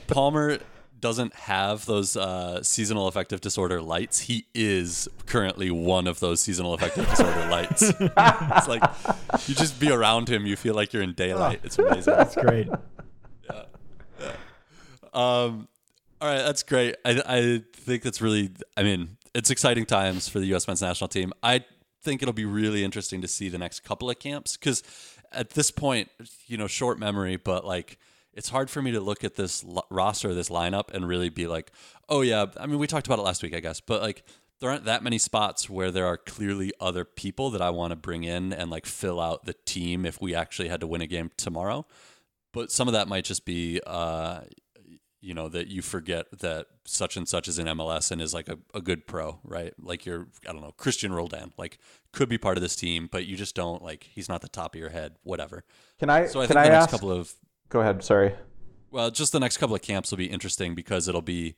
Palmer doesn't have those uh, seasonal affective disorder lights. He is currently one of those seasonal affective disorder lights. it's like you just be around him, you feel like you're in daylight. It's amazing. That's great. Yeah. Um, all right, that's great. I, I think that's really, I mean, it's exciting times for the U.S. men's national team. I think it'll be really interesting to see the next couple of camps because at this point, you know, short memory, but like it's hard for me to look at this roster, this lineup, and really be like, oh yeah. I mean, we talked about it last week, I guess, but like there aren't that many spots where there are clearly other people that I want to bring in and like fill out the team if we actually had to win a game tomorrow. But some of that might just be, uh, you know, that you forget that such and such is in MLS and is like a, a good pro, right? Like you're, I don't know, Cristian Roldan, like could be part of this team, but you just don't like, he's not the top of your head, whatever. Can I So I can think I the next ask? couple of, Go ahead. Sorry. well, just the next couple of camps will be interesting because it'll be,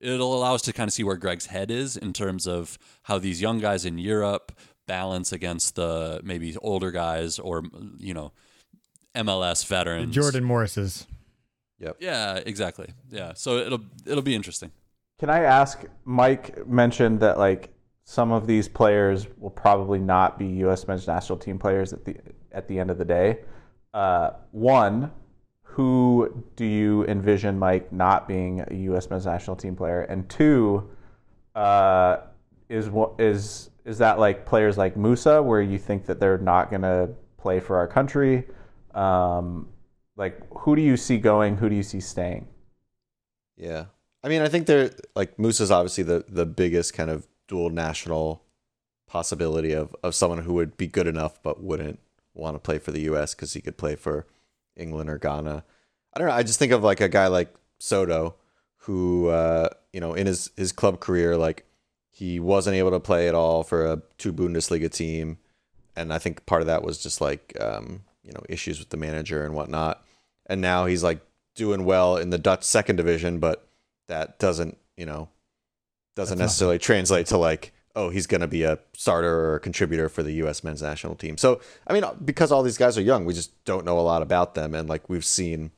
it'll allow us to kind of see where Greg's head is in terms of how these young guys in Europe balance against the maybe older guys or, you know, MLS veterans. Jordan Morris's. Yeah, exactly. Yeah. So it'll, it'll be interesting. Can I ask? Mike mentioned that like some of these players will probably not be U.S. men's national team players at the at the end of the day. Uh, one, who do you envision Mike not being a U.S. men's national team player? And two, uh, is what is is that like players like Musah, where you think that they're not going to play for our country? Um, like who do you see going? Who do you see staying? Yeah. I mean, I think they're like Moose is obviously the the biggest kind of dual national possibility of of someone who would be good enough but wouldn't want to play for the US cuz he could play for England or Ghana. I don't know, I just think of like a guy like Soto who uh, you know, in his his club career like he wasn't able to play at all for a two Bundesliga team and I think part of that was just like um, you know, issues with the manager and whatnot. And now he's like doing well in the Dutch second division, but that doesn't, you know, doesn't That's necessarily translate to like, oh, he's going to be a starter or a contributor for the U.S. men's national team. So, I mean, because all these guys are young, we just don't know a lot about them, and like we've seen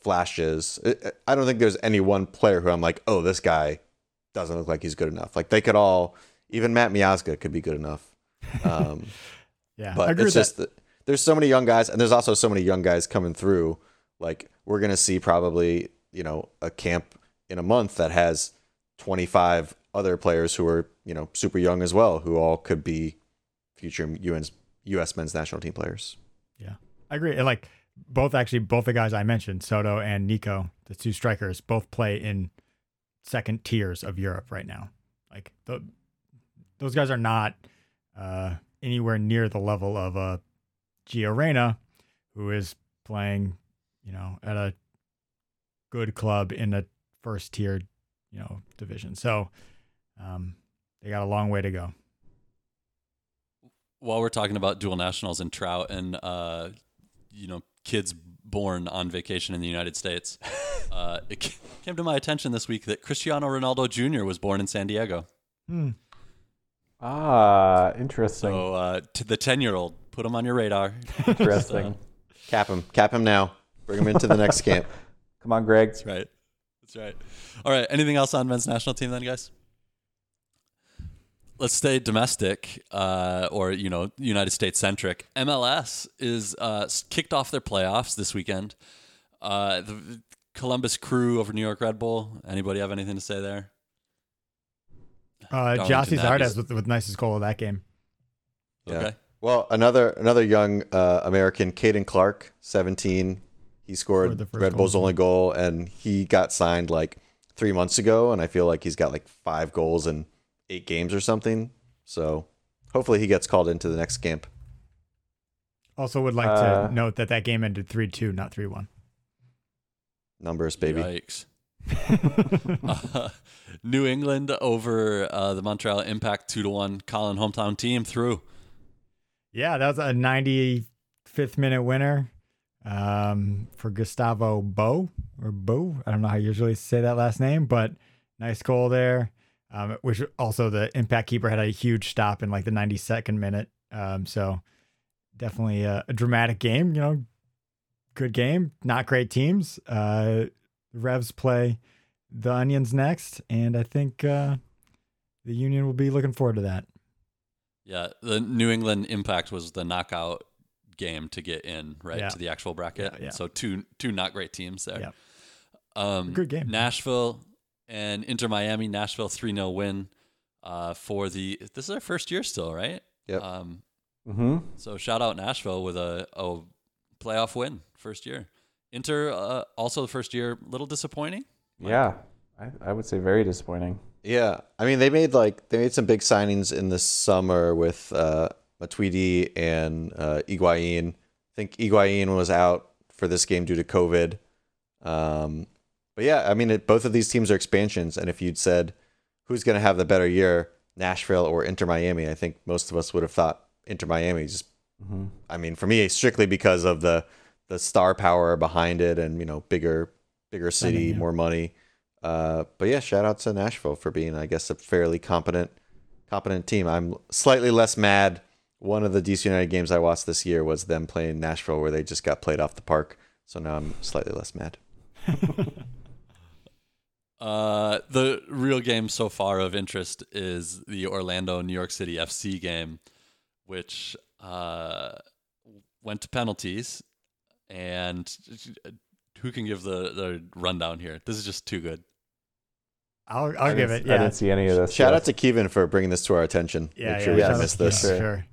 flashes. I- don't think there's any one player who I'm like, oh, this guy doesn't look like he's good enough. Like they could all, even Matt Miazga could be good enough. Um, Yeah, I but agree it's just that there's so many young guys, and there's also so many young guys coming through. Like we're gonna see probably you know a camp in a month that has 25 other players who are you know super young as well, who all could be future UN's U.S. men's national team players. Yeah. I agree. And like both actually both the guys I mentioned, Soto and Nico, the two strikers, both play in second tiers of Europe right now. Like the, those guys are not uh, anywhere near the level of uh, Gio Reyna, who is playing, you know, at a good club in a first tier, you know, division. So um, they got a long way to go. While we're talking about dual nationals and Trout and uh, you know kids born on vacation in the United States, uh, it came to my attention this week that Cristiano Ronaldo Jr. was born in San Diego. Hmm. Ah, interesting. So uh, to the ten-year-old, put him on your radar. interesting. Cap him, cap him now. Bring him into the next camp. Come on, Greg. That's right. That's right. All right. Anything else on men's national team then, guys? Let's stay domestic, uh, or you know, United States centric. MLS is uh, kicked off their playoffs this weekend. Uh, the Columbus Crew over New York Red Bull. Anybody have anything to say there? Uh, Darlington Gyasi Nagbies. Zardes with, with nicest goal of that game. Yeah. Okay. Well, another another young uh, American, Caden Clark, 17. He Scored scored the first Red Bull's yeah. only goal, and he got signed like three months ago. And I feel like he's got like five goals in eight games or something. So hopefully he gets called into the next camp. Also, would like Uh, to note that that game ended three two, not three one. Numbers, baby. Yikes. Uh, New England over uh, the Montreal Impact two to one. Colin hometown team through. Yeah, that was a 95th minute winner um, for Gustavo Bo or Bo. I don't know how you usually say that last name, but nice goal there. Um, which also the impact keeper had a huge stop in like the 92nd minute. Um, so definitely a, a dramatic game. You know, good game. Not great teams. Uh, Revs play the Onions next, and I think uh, the Union will be looking forward to that. Yeah, the New England Impact was the knockout game to get in right Yeah. to the actual bracket. Yeah, yeah. So two two not great teams there. Yeah. Um, Good game. Nashville and Inter Miami. Nashville three 0 win uh, for the. This is our first year still, right? Yep. Um, Mm-hmm. so shout out Nashville with a, a playoff win first year. Inter uh, also the first year, little disappointing. Yeah, I, I would say very disappointing. Yeah, I mean they made like they made some big signings in the summer with uh, Matuidi and uh, Higuaín. I think Higuaín was out for this game due to COVID. Um, but yeah, I mean it, both of these teams are expansions, and if you'd said who's going to have the better year, Nashville or Inter Miami, I think most of us would have thought Inter Miami. Just Mm-hmm. I mean, for me, strictly because of the the star power behind it, and you know, bigger bigger city, Spending, yeah. more money. Uh, but yeah, shout out to Nashville for being, I guess, a fairly competent competent team. I'm slightly less mad. One of the DC United games I watched this year was them playing Nashville, where they just got played off the park. So now I'm slightly less mad. Uh, the real game so far of interest is the Orlando New York City FC game, which uh, went to penalties. And who can give the, the rundown here? This is just too good. I'll I I'll give didn't- it. I didn't see any of this. Shout yet. out to Kevin for bringing this to our attention. yeah, Make sure yeah. we shout didn't miss this. Kevin. Sure.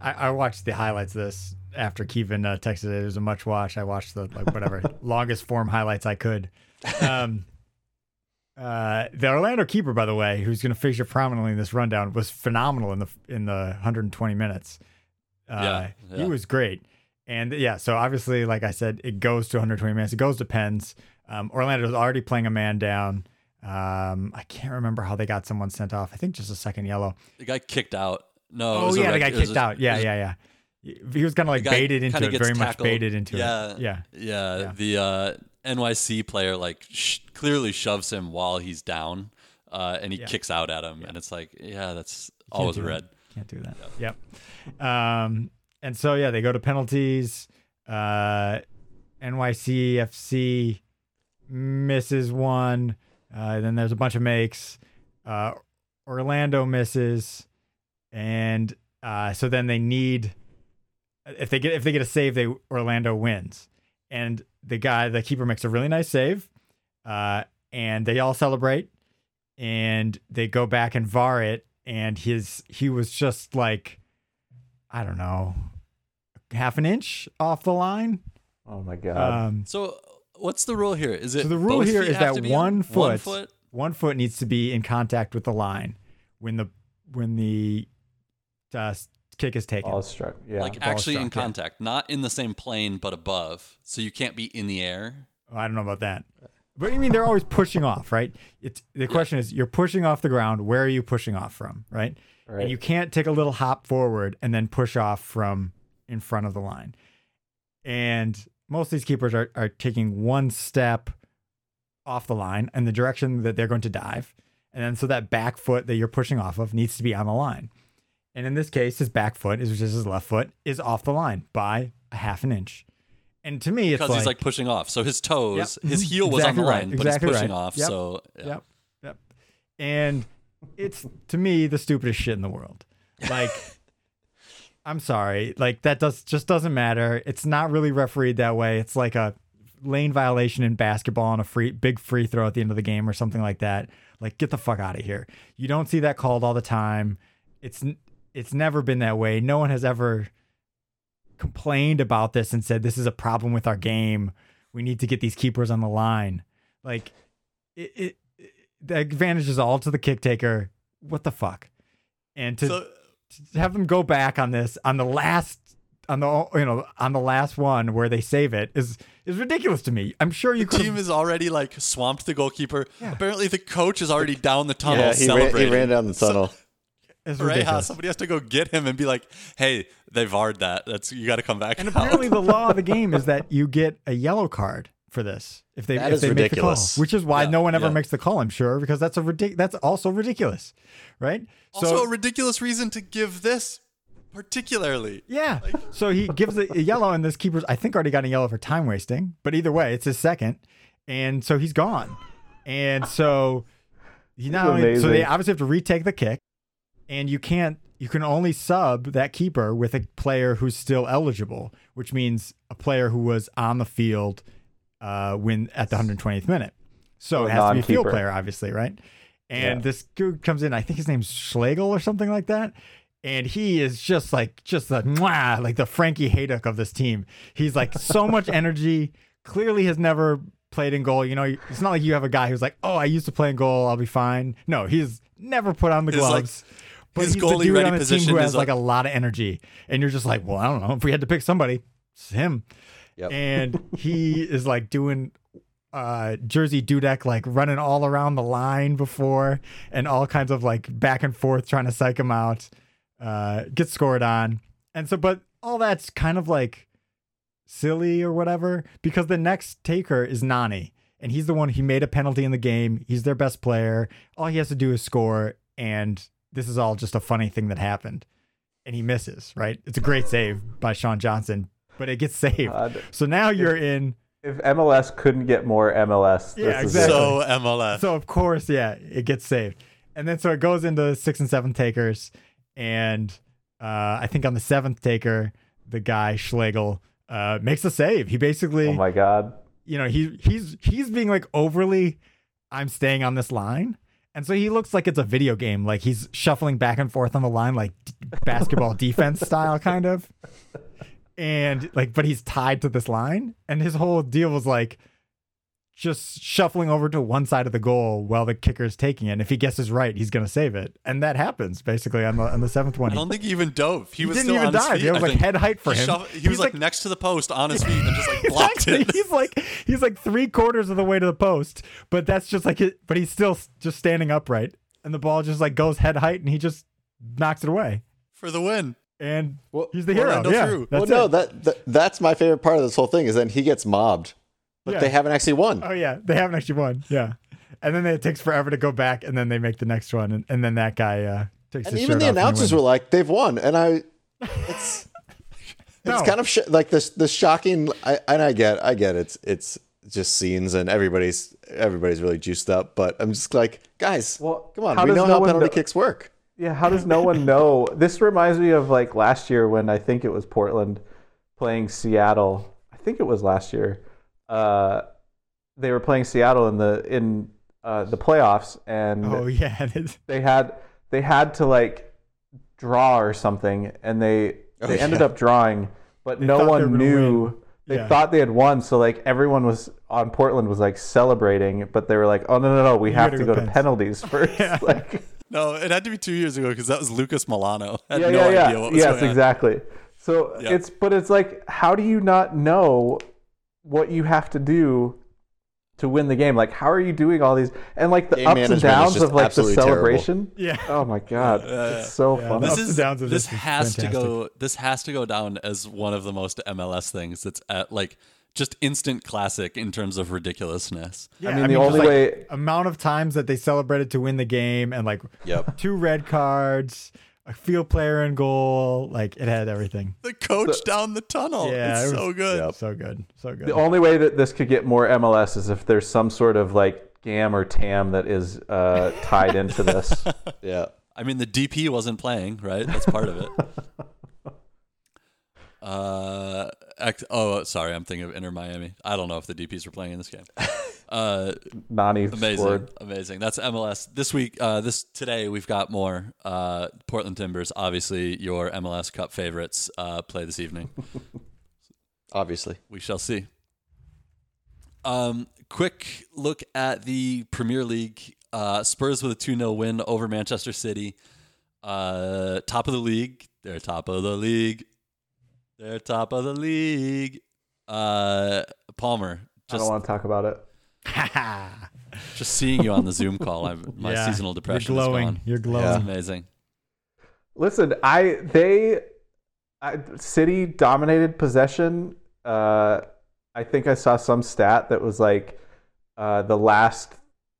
I, I watched the highlights of this after Kevin uh, texted it. It was a much watch. I watched the like whatever longest form highlights I could. Um, uh, the Orlando keeper, by the way, who's going to feature prominently in this rundown, was phenomenal in the in the 120 minutes. Uh, Yeah, he was great. And yeah, so obviously, like I said, it goes to 120 minutes. It goes to Pens. Um, Orlando's already playing a man down. Um, I can't remember how they got someone sent off. I think just a second yellow. The guy kicked out. No. Oh, yeah, the red- guy kicked a- out. Yeah, yeah, yeah. He was kind of like baited into it, very much baited into Yeah. it. Yeah. Yeah, Yeah. the uh, NYC player like sh- clearly shoves him while he's down, uh, and he Yeah. kicks out at him, and it's like, yeah, that's always a that. red. Can't do that. Yep. Um, and so yeah, they go to penalties. Uh, NYCFC misses one. Uh, then there's a bunch of makes. Uh, Orlando misses, and uh, so then they need if they get if they get a save, they Orlando wins. And the guy, the keeper, makes a really nice save, uh, and they all celebrate, and they go back and var it, and his he was just like, I don't know, half an inch off the line. Oh my god. Um, So what's the rule here? Is it so the rule both here feet is have that one foot, one foot? one foot needs to be in contact with the line when the when the uh, kick is taken. Ball struck. Yeah. like ball actually in struck, yeah. contact, not in the same plane but above. So you can't be in the air. Oh, I don't know about that. But I mean, they're always pushing off, right? It's the question is, you're pushing off the ground. Where are you pushing off from, right? right. And you can't take a little hop forward and then push off from in front of the line. And most of these keepers are, are taking one step off the line in the direction that they're going to dive. And then so that back foot that you're pushing off of needs to be on the line. And in this case, his back foot, which is his left foot, is off the line by a half an inch. And to me, it's Because like, he's like pushing off. So his toes, Yep. his Mhm. heel was Exactly on the right. line, but he's pushing right. off. Yep. So yeah. Yep. Yep. And it's to me the stupidest shit in the world. Like I'm sorry. Like that does just doesn't matter. It's not really refereed that way. It's like a lane violation in basketball and a free big free throw at the end of the game or something like that. Like get the fuck out of here. You don't see that called all the time. It's it's never been that way. No one has ever complained about this and said this is a problem with our game. We need to get these keepers on the line. Like it, it, it the advantage is all to the kick taker. What the fuck? And to, So to have them go back on this on the last on the you know on the last one where they save it is is ridiculous to me. I'm sure you the team is already like swamped the goalkeeper. Yeah. Apparently the coach is already down the tunnel yeah, he ran, he ran down the tunnel. It's Right, how somebody has to go get him and be like, "Hey, they varred that. That's you got to come back." And out." apparently, the law of the game is that you get a yellow card for this if they That if is they make the call, which is why Yeah, no one ever yeah. makes the call. I'm sure because that's a ridic- That's also ridiculous, right? also a ridiculous reason to give this particularly. Yeah. so he gives a, a yellow, and this keeper's I think already got a yellow for time wasting. But either way, it's his second, and so he's gone. And so he not only so they obviously have to retake the kick, and you can't you can only sub that keeper with a player who's still eligible, which means a player who was on the field uh, when at the 120th minute. So it has to be a field player, obviously, right? And Yeah. this dude comes in. I think his name's Schlegel or something like that. And he is just like just the mwah, like the Frankie Hejduk of this team. He's like so much energy. Clearly has never played in goal. You know, it's not like you have a guy who's like, oh, I used to play in goal. I'll be fine. No, he's never put on the His, like, gloves. But his he's the goalie dude ready on the team position who has like like- a lot of energy. And you're just like, well, I don't know. If we had to pick somebody, it's him. Yep. And he is like doing uh Jerzy Dudek like running all around the line before and all kinds of like back and forth trying to psych him out. Uh gets scored on. And so but all that's kind of like silly or whatever because the next taker is Nani and he's the one he made a penalty in the game. He's their best player. All he has to do is score and this is all just a funny thing that happened. And he misses, right? It's a great save by Sean Johnson, but it gets saved. God. So now you're in If MLS couldn't get more MLS, Yeah, is exactly. it. So MLS. So of course, yeah, it gets saved, and then so it goes into six and seven takers, and uh, I think on the seventh taker, the guy Schlegel uh, makes a save. He basically, Oh my god. you know, he he's he's being like overly, I'm staying on this line, and so he looks like it's a video game, like he's shuffling back and forth on the line, like d- basketball defense style, kind of. and like, but he's tied to this line, and his whole deal was like just shuffling over to one side of the goal while the kicker's taking it. And if he guesses right, he's gonna save it, and that happens basically on the on the seventh one. I don't think he even dove. He, he was didn't still even on his dive. feet, It was I like head height for he him. shuff- he He's was like, next to the post on his feet and just like blocked Exactly. it. He's like he's like three quarters of the way to the post, but that's just like it. But he's still just standing upright, and the ball just like goes head height, and he just knocks it away. for the win. And Well, he's the hero. Orlando yeah, through. well, no, it. that, that that's my favorite part of this whole thing is then he gets mobbed, but Yeah. they haven't actually won. Oh yeah, they haven't actually won. Yeah, and then it takes forever to go back, and then they make the next one, and, and then that guy uh, takes and his even shirt the off announcers were like, "They've won," and I, it's No. it's kind of sh- like this the shocking. I, and I get, I get it's it's just scenes and everybody's everybody's really juiced up, but I'm just like, guys, Well, come on, how we does know no how one penalty know- kicks work. Yeah, how does no one know? This reminds me of like last year when I think it was Portland playing Seattle. I think it was last year. Uh, they were playing Seattle in the in uh, the playoffs, and Oh yeah, they had they had to like draw or something, and they Oh, they ended yeah. up drawing, but They no one knew. win. They Yeah. thought they had won, so like everyone was on Portland was like celebrating, but they were like, "Oh no, no, no, we have gotta go go to Pens." penalties first. Yeah. like, No, it had to be two years ago because that was Lucas Melano. I had yeah, no yeah, idea yeah. what was yes, going on. exactly. So Yeah. it's, but it's like, how do you not know what you have to do to win the game? Like, how are you doing all these and like the Game ups and downs of like the absolutely terrible. celebration? Yeah. Oh my god, yeah. it's so Yeah, funny. This is downs of this this is has to go. This has to go down as one of the most MLS things. That's at like just instant classic in terms of ridiculousness. Yeah, mean, the just, only like, way- amount of times that they celebrated to win the game, and like Yep. two red cards, a field player in goal, like it had everything. The coach down the tunnel. Yeah, it's it so good. Yep. So good, so good. The only way that this could get more MLS is if there's some sort of like GAM or TAM that is uh, tied into this. Yeah. I mean, the DP wasn't playing, right? That's part of it. Uh, ex- oh, sorry, I'm thinking of Inter Miami. I don't know if the DPS were playing in this game. Uh, Nani amazing, scored. amazing. That's MLS this week. Uh, this today we've got more. Uh, Portland Timbers, obviously your MLS Cup favorites, uh, play this evening. Obviously. We shall see. Um, quick look at the Premier League. Uh, Spurs with a 2 0 win over Manchester City. Uh, top of the league. They're top of the league. They're top of the league. Uh, Palmer, I don't want to talk about it. just seeing you on the Zoom call, I'm, my Yeah, seasonal depression You're is glowing. gone. You're It's glowing. amazing. Listen, I they I, City dominated possession. Uh, I think I saw some stat that was like uh, the last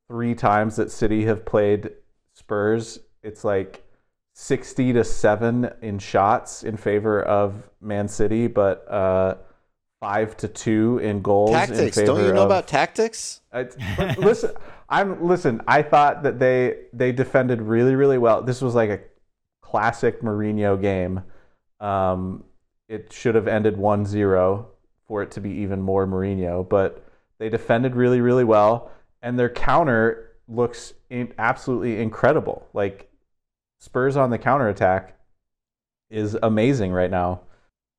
three times that City have played Spurs, it's like sixty to seven in shots in favor of Man City, but uh, five to two in goals. in Tactics. favor Don't you know of, about tactics? I, listen, I'm listen. I thought that they they defended really really well. This was like a classic Mourinho game. Um, it should have ended 1-0 for it to be even more Mourinho, but they defended really really well, and their counter looks in, absolutely incredible. Like Spurs on the counterattack is amazing right now.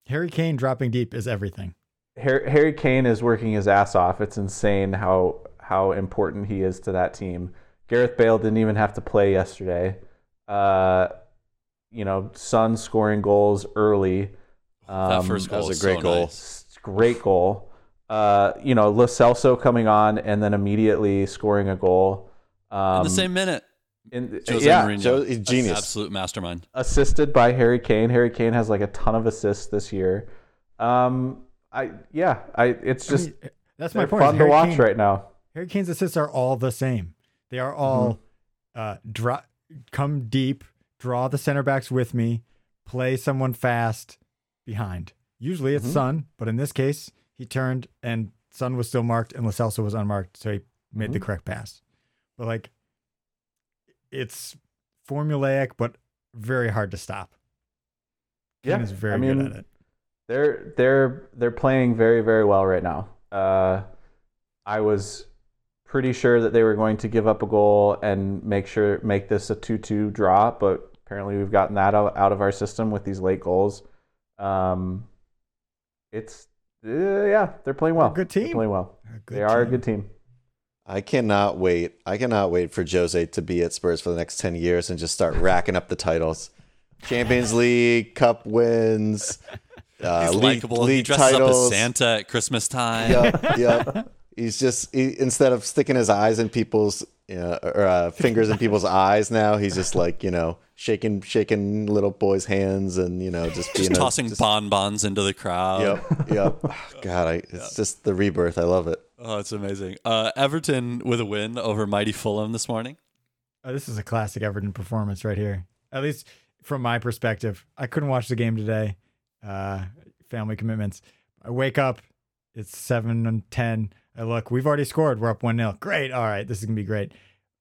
Harry Kane dropping deep is everything. Harry, Harry Kane is working his ass off. It's insane how how important he is to that team. Gareth Bale didn't even have to play yesterday. Uh, you know, Son scoring goals early. Um, that first that goal was a great so goal. nice. s- great goal. Uh, you know, Lo Celso coming on and then immediately scoring a goal. Um, in the same minute. In- Jose yeah, Mourinho. Joe, he's genius. Absolute mastermind. assisted by Harry Kane. Harry Kane has like a ton of assists this year. Um, I yeah, I it's I just mean, that's my point. is fun to Harry watch Kane- right now. Harry Kane's assists are all the same. They are all uh, draw, come deep, draw the center backs with me, play someone fast behind. Usually it's Mhm. Son, but in this case, he turned and Son was still marked and Lo Celso was unmarked, so he made the Mhm. correct pass. But like, it's formulaic, but very hard to stop. Yeah, is very I mean, good at it. They're they're they're playing very very well right now. Uh, I was pretty sure that they were going to give up a goal and make sure make this a two-two draw, but apparently we've gotten that out, out of our system with these late goals. Um, it's uh, yeah, they're playing well. They're a good They're team. playing well. They are a good team. I cannot wait. I cannot wait for Jose to be at Spurs for the next 10 years and just start racking up the titles. Champions League, Cup wins, uh, He's league. He dresses titles. up as Santa at Christmas time. Yep, yep. He's just he, instead of sticking his eyes in people's you know, or uh, fingers in people's eyes now, he's just like you know shaking shaking little boys' hands and you know just being Just a- tossing just- bonbons into the crowd. Yep, yep. God, I, it's just the rebirth. I love it. Oh, it's amazing. Uh, Everton with a win over mighty Fulham this morning. Oh, this is a classic Everton performance right here. At least from my perspective. I couldn't watch the game today. Uh, family commitments. I wake up. It's seven and ten. I look. We've already scored. We're up one 0 Great. All right. This is gonna be great.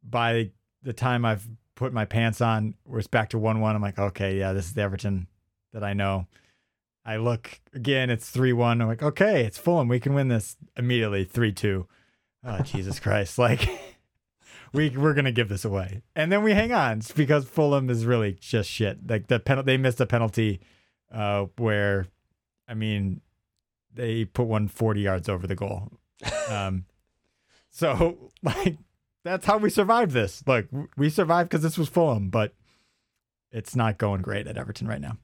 By the time I've put my pants on, we're back to one one. I'm like, okay, yeah, this is the Everton that I know. I look again. It's three one. I'm like, okay, it's Fulham. We can win this immediately. Three two. Oh Jesus Christ! Like. we we're gonna give this away, and then we hang on It's because Fulham is really just shit. Like the penalty, they missed a penalty, uh, where, I mean, they put one 40 yards over the goal. Um, so like that's how we survived this. Look, we survived because this was Fulham, but it's not going great at Everton right now.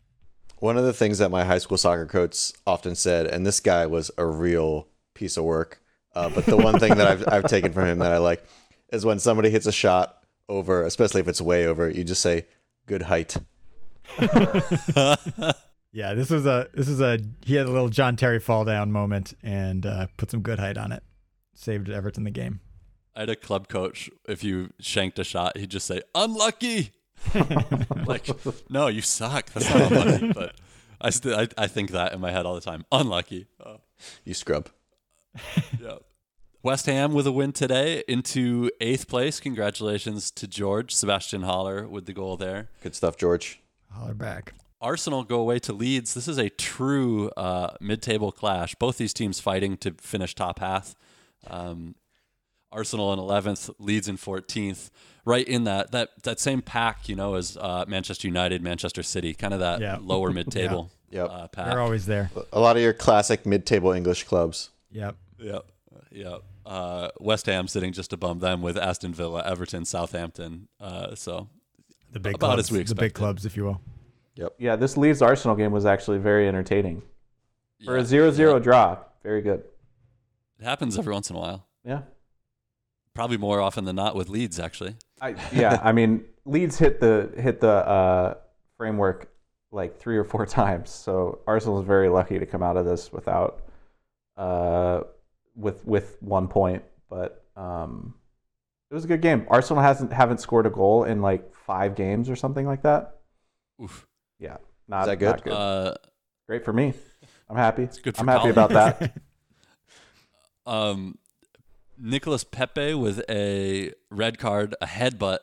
One of the things that my high school soccer coach often said, and this guy was a real piece of work. Uh, but the one thing that I've I've taken from him that I like is when somebody hits a shot over, especially if it's way over, you just say "good height." Yeah, this was a this is a he had a little John Terry fall down moment and uh, put some good height on it. Saved Everton the game. I had a club coach. If you shanked a shot, he'd just say "unlucky." like, no, you suck. That's not unlucky. But I still, I, I think that in my head all the time. Unlucky. Oh, You scrub. yeah. West Ham with a win today into eighth place. Congratulations to George Sebastian Haller with the goal there. Good stuff, George. Holler back. Arsenal go away to Leeds. This is a true uh, mid-table clash. Both these teams fighting to finish top half. Um, Arsenal in 11th, Leeds in 14th. Right in that that that same pack, you know, as uh, Manchester United, Manchester City, kind of that Yeah. lower mid-table Yep. uh, They're always there. A lot of your classic mid-table English clubs. Yep. Yep, yep. Uh, West Ham sitting just above them with Aston Villa, Everton, Southampton. Uh, so The big About clubs, as we the big clubs, if you will. Yeah, this Leeds Arsenal game was actually very entertaining. For a 0 0 yeah. draw, very good. it happens every once in a while. Yeah. Probably more often than not with Leeds, actually. I, yeah, I mean, Leeds hit the hit the uh, framework like three or four times. So Arsenal is very lucky to come out of this without uh, with with one point. But um, it was a good game. Arsenal hasn't haven't scored a goal in like five games or something like that. Oof. Yeah, not Is that good? not good. Uh, Great for me. I'm happy. good for I'm happy Colin. about that. um, Nicholas Pepe with a red card, a headbutt.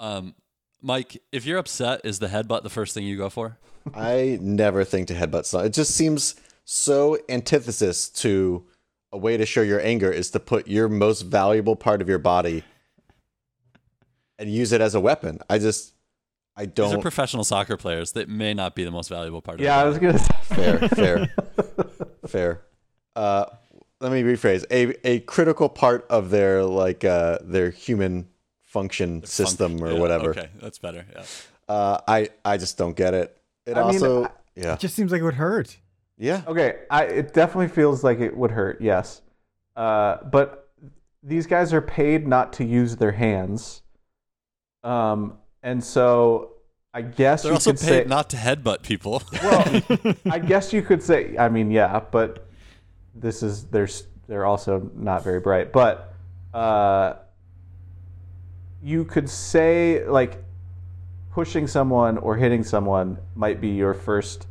Um, Mike, if you're upset, is the headbutt the first thing you go for? I never think to headbutt someone. It just seems so antithesis to a way to show your anger is to put your most valuable part of your body and use it as a weapon. I just, I These are don't. professional soccer players that may not be the most valuable part of yeah, I their was gonna. Say, fair, fair, fair. Uh, let me rephrase. A a critical part of their like uh, their human function system or Yeah, whatever. Okay, that's better. Yeah. Uh, I I just don't get it. It I mean, also, I- yeah, It just seems like it would hurt. yeah. Okay, I, it definitely feels like it would hurt. Yes, uh, but these guys are paid not to use their hands, um, and so I guess They're you also could paid say. not to headbutt people. well, I guess you could say. I mean, yeah, but this is there's they're also not very bright, but uh, you could say like pushing someone or hitting someone might be your first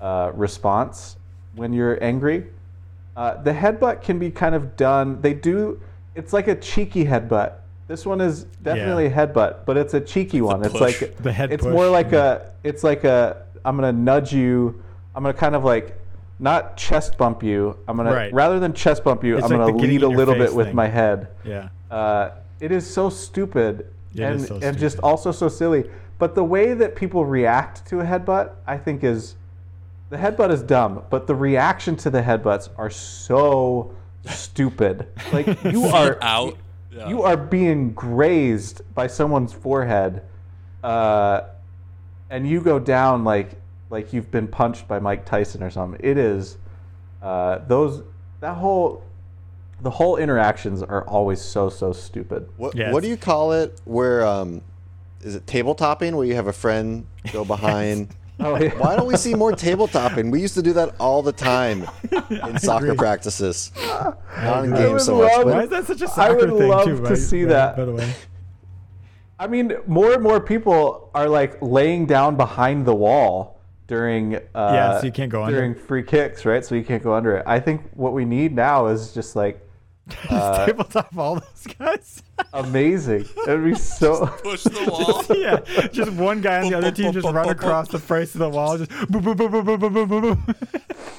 uh, response when you're angry. Uh, the headbutt can be kind of done. They do. It's like a cheeky headbutt. This one is definitely a headbutt, but it's a cheeky one. It's like The head It's push, more like a. It's like a. I'm gonna nudge you. I'm gonna kind of like not chest bump you. I'm gonna Right. rather than chest bump you. It's I'm like gonna lead a little face bit with my head. Yeah. Uh, it is so stupid It and, is so and just also so silly. But the way that people react to a headbutt, I think, is the headbutt is dumb, but the reaction to the headbutts are so stupid. Like you are out. Yeah. you are being grazed by someone's forehead, uh, and you go down like like you've been punched by Mike Tyson or something. It is uh, those that whole the whole interactions are always so so stupid. What Yeah, what do you call it? Where um, is it tabletopping? Where you have a friend go behind. Oh yeah. Why don't we see more tabletopping? We used to do that all the time in soccer practices, not in games so much. love But Why is that such a I soccer I would thing love too? to by- see by- that. By the way, I mean, more and more people are like laying down behind the wall during uh, Yeah, so you can't go under. during free kicks, right? So you can't go under it. I think what we need now is just like Uh, tabletop all those guys. amazing. It would be so. Push the wall. yeah, just one guy on the other team just run across the face of the wall. Just boop, boop, boop, boop, boop, boop, boop,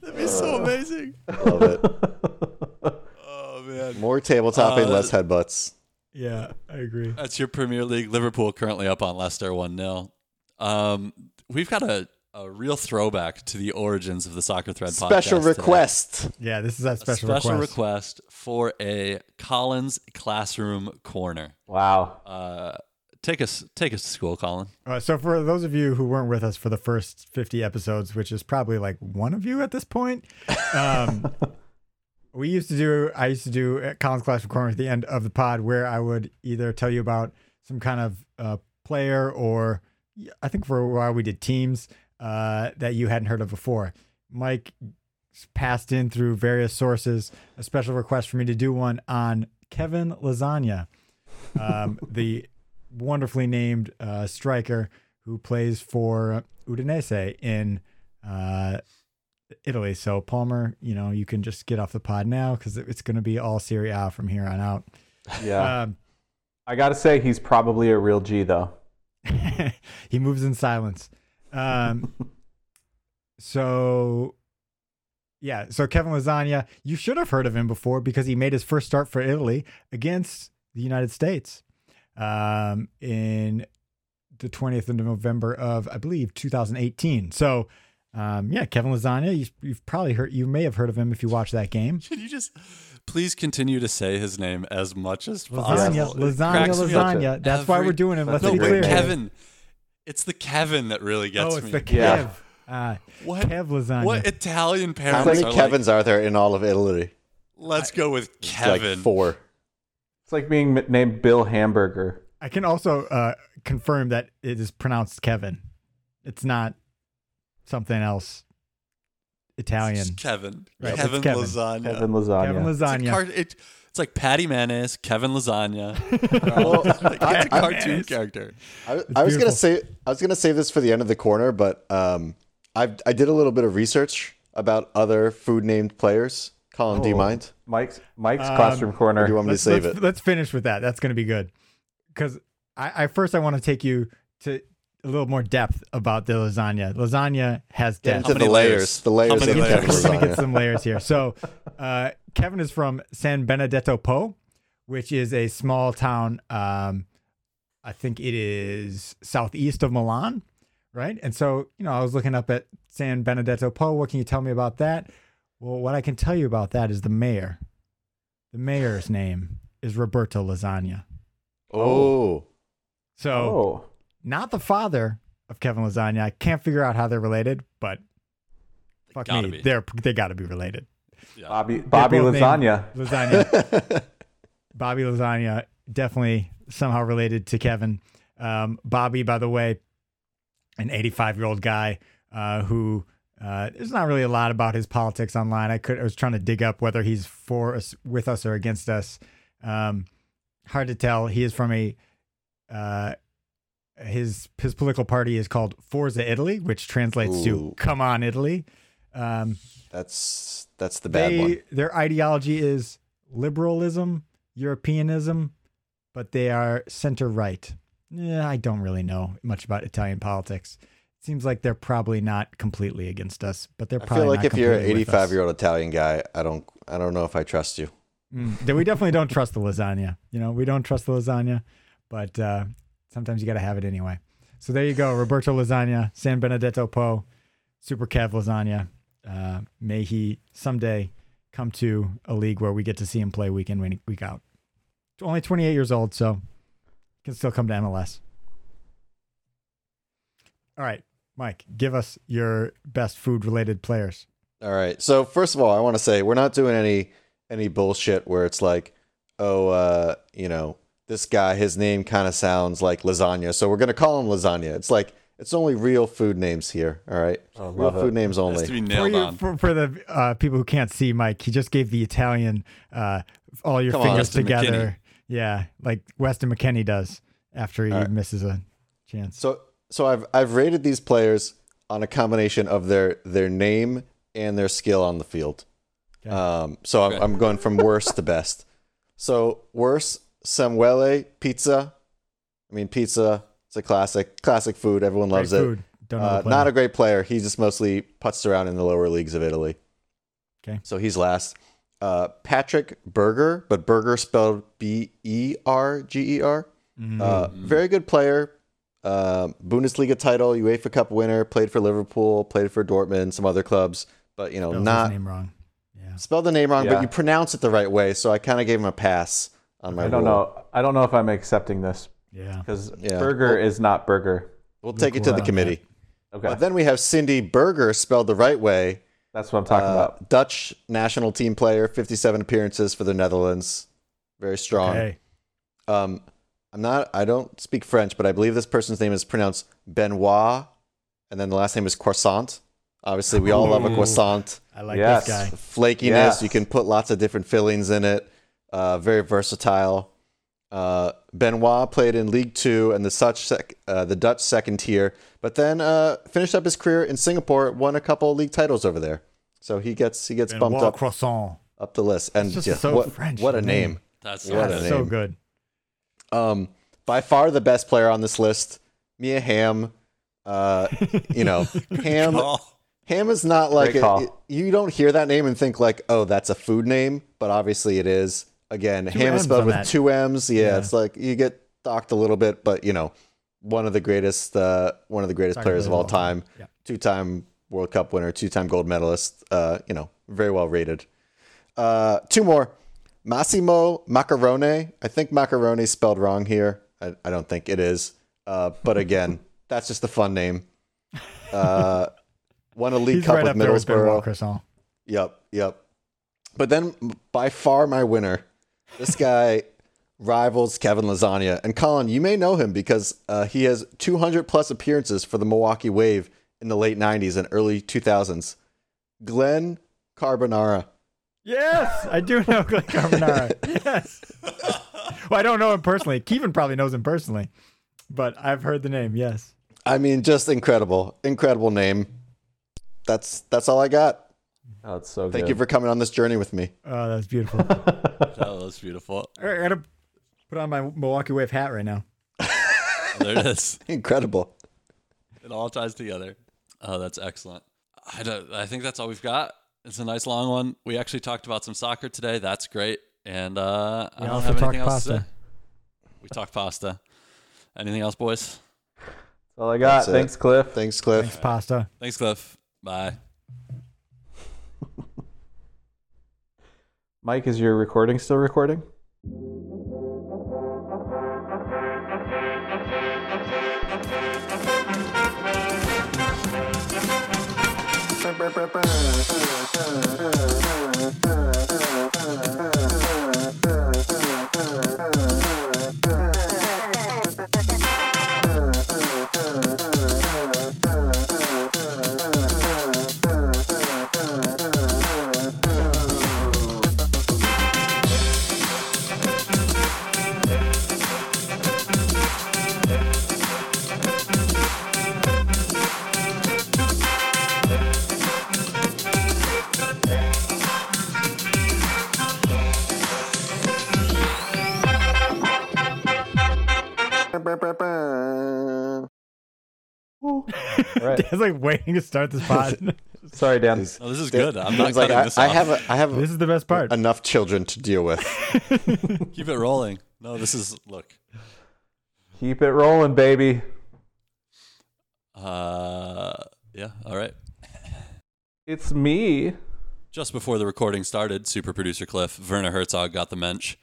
That'd be so uh, amazing. Love it. oh, man. More tabletopping, uh, less headbutts. Yeah, I agree. That's your Premier League. Liverpool currently up on Leicester 1 0. Um, we've got a a real throwback to the origins of the Soccer Thread podcast. Special today. request. Yeah, this is that A special, request. special request. request for a Colin's Classroom Corner. Wow. Uh, take us take us to school, Colin. Uh, so for those of you who weren't with us for the first 50 episodes, which is probably like one of you at this point, um, we used to do, I used to do at Colin's Class Corner at the end of the pod where I would either tell you about some kind of uh, player or I think for a while we did teams uh, that you hadn't heard of before. Mike passed in through various sources a special request for me to do one on Kevin Lasagna, um, the wonderfully named uh, striker who plays for Udinese in uh, Italy. So Palmer, you know, you can just get off the pod now because it's going to be all Serie A from here on out. Yeah. Um, I got to say, he's probably a real G, though. he moves in silence. Um, so, yeah. So Kevin Lasagna, you should have heard of him before because he made his first start for Italy against the United States um, in the 20th of November of, I believe, 2018. So, um, yeah, Kevin Lasagna, you, you've probably heard, you may have heard of him if you watch that game. Should you just please continue to say his name as much as Lasagna, possible? It lasagna, cracks me up lasagna. That's why we're doing it. Let's No, be wait, clear. here. Kevin. It's the Kevin that really gets Oh, it's me. the Kev. Yeah. Uh, What? Kev lasagna. What Italian How many are like, Kevins are there in all of Italy? let's go with It's Kevin. Like four. It's like being named Bill Hamburger. I can also uh, confirm that it is pronounced Kevin. It's not something else Italian. It's Kevin. Right, it's Kevin, Kevin. lasagna. Kevin Lasagna. Kevin It's, a lasagna. car- it- it's like Patty Mayonnaise, Kevin lasagna. Well, like, it's a I- I- cartoon Mayonnaise. character. I, I was gonna say I was gonna save this for the end of the corner, but um, I I did a little bit of research about other food named players. Colin, do you Oh. mind? Mike's Mike's Um, classroom corner. Do you want me to let's, save let's, it? let's finish with that. That's going to be good. Because I, I first I want to take you to a little more depth about the lasagna. Lasagna has Get depth. How into the layers? layers. The layers many of We're layers? Kevin gonna get some layers here. So, uh, Kevin is from San Benedetto Po, which is a small town. Um, I think it is southeast of Milan, right? And so, you know, I was looking up at San Benedetto Po. What can you tell me about that? Well, what I can tell you about that is the mayor. The mayor's name is Roberto Lasagna. Oh, So, oh, not the father of Kevin Lasagna. I can't figure out how they're related, but fuck gotta me, be. they're they got to be related. Yeah. Bobby Bobby Lasagna. Lasagna. Bobby Lasagna, definitely somehow related to Kevin. Um, Bobby, by the way, an 85 year old guy uh, who uh, there's not really a lot about his politics online. I could I was trying to dig up whether he's for us, with us, or against us. Um, hard to tell. He is from a uh, his his political party is called Forza Italy, which translates to "Come on Italy." Um, that's that's the bad they, one. Their ideology is liberalism, Europeanism, but they are center right. Yeah, I don't really know much about Italian politics. It seems like they're probably not completely against us, but they're probably. I feel like if you're an completely with us. 85 year old Italian guy, I don't I don't know if I trust you. Mm, we definitely don't trust the lasagna. You know, we don't trust the lasagna, but uh, sometimes you got to have it anyway. So there you go, Roberto Lasagna, San Benedetto Po. Super Kev Lasagna. Uh, may he someday come to a league where we get to see him play week in, week out. Only 28 years old, so can still come to MLS. All right, Mike, give us your best food related players. All right. So first of all, I want to say we're not doing any any bullshit where it's like, oh, uh, you know, this guy, his name kind of sounds like lasagna, so we're gonna call him lasagna. It's like it's only real food names here. All right, Oh, real love it. food names Has only. to be For, you, for, for the uh, people who can't see, Mike, he just gave the Italian uh, all your Come fingers Weston together. McKennie. Yeah, like Weston McKennie does after he All right. misses a chance. So so I've I've rated these players on a combination of their their name and their skill on the field. Okay. Um, so I'm, I'm going from worst to best. So worst, Samuele pizza. I mean, pizza. It's a classic, classic food. Everyone Great loves it. food. Don't know Uh, not a great player. He just mostly puts around in the lower leagues of Italy. Okay. So he's last. Uh, Patrick Berger, but Berger spelled B E R G E R. Mhm. Uh, very good player. Uh, Bundesliga title, UEFA Cup winner. Played for Liverpool. Played for Dortmund, some other clubs. But you know, Spells his not name wrong. Yeah. spelled the name wrong, Yeah. but you pronounce it the right way. So I kind of gave him a pass on my. I don't rule. know. I don't know if I'm accepting this Yeah. because Yeah. burger Well- is not burger. We'll take it cool to out the on committee. Okay, But then we have Cindy Berger spelled the right way. that's what I'm talking Uh, about. Dutch national team player, 57 appearances for the Netherlands. Very strong. Okay. Um, I'm not. I don't speak French, but I believe this person's name is pronounced Benoit, and then the last name is Croissant. Obviously, we all love a Ooh. croissant. I like Yes. this guy. Flakiness. Yes. You can put lots of different fillings in it. Uh, very versatile. Uh, Benoit played in League Two and the such sec- uh, the Dutch second tier, but then uh, finished up his career in Singapore. Won a couple of league titles over there, so he gets he gets bumped up croissant. up the list. And It's just yeah, so what, French, what a name! name. That's What That's a so good. Um, by far the best player on this list, Mia Hamm. Uh, you know, Ham. call. Ham is not like a, you don't hear that name and think like, oh, that's a food name, but obviously it is. Again, Two Ham M's is spelled with that. two M's. Yeah, Yeah. it's like you get docked a little bit, but you know, one of the greatest, uh, one of the greatest Soccer players of all time. time. Yeah. Two-time World Cup winner, two-time gold medalist. Uh, you know, very well rated. Uh, two more. Massimo Maccarone. I think Macarone is spelled wrong here. I, I don't think it is. Uh, but again, that's just a fun name. Uh, won a league He's cup right with there with Middlesbrough. Yep, yep. But then by far my winner, this guy rivals Kevin Lasagna. And Colin, you may know him because uh, he has 200 plus appearances for the Milwaukee Wave in the late 90s and early 2000s. Glenn Carbonara. Yes, I do know Glenn Carbonara. yes. well, I don't know him personally. Kevin probably knows him personally, but I've heard the name. Yes. I mean, just incredible, incredible name. That's that's all I got. Oh, it's so good. Thank good. you for coming on this journey with me. Oh, that's beautiful. That was beautiful. I gotta put on my Milwaukee Wave hat right now. There it is. Incredible. It all ties together. Oh, that's excellent. I don't. I think that's all we've got. It's a nice long one. We actually talked about some soccer today. That's great. And uh, I don't also have talked anything else to say. We talked pasta. Anything else, boys? That's all I got. That's it. Thanks, Cliff. Thanks, Cliff. Thanks, pasta. Thanks, Cliff. Bye. Mike, is your recording still recording? Like waiting to start this pod. Sorry, Dan. He's- No, this is good. I'm not Dan's like, cutting I, this I have a, I have this is the best part. enough children to deal with. Keep it rolling. No, this is look. Keep it rolling, baby. Uh, yeah. All right. It's me. Just before the recording started, super producer Cliff, Werner Herzog got the mensch.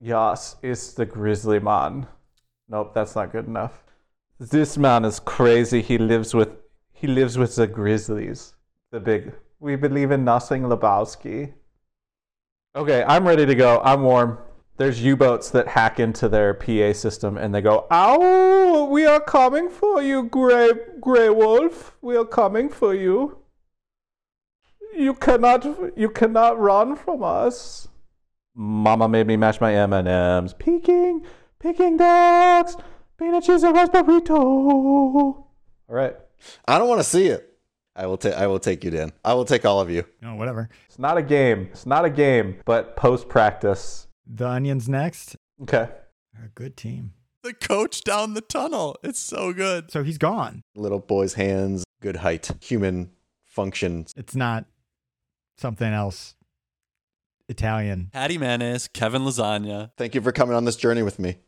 Yes, it's the grizzly man. Nope, that's not good enough. This man is crazy. He lives with he lives with the grizzlies. The big we believe in nothing Lebowski. Okay, I'm ready to go. I'm warm. There's U-boats that hack into their PA system and they go, "Ow, we are coming for you, Gray Gray Wolf. We are coming for you. You cannot you cannot run from us." Mama made me mash my M&Ms. Peking, Peking ducks, peanut cheese and rice burrito. All right. I don't want to see it. I will take. I will take you, Dan. I will take all of you. No, whatever. It's not a game. It's not a game, but post practice. The Onions next. Okay. They're a good team. The coach down the tunnel. It's so good. So he's gone. Little boy's hands, good height, human function. It's not something else. Italian. Hattie Mayonnaise, Kevin Lasagna. Thank you for coming on this journey with me.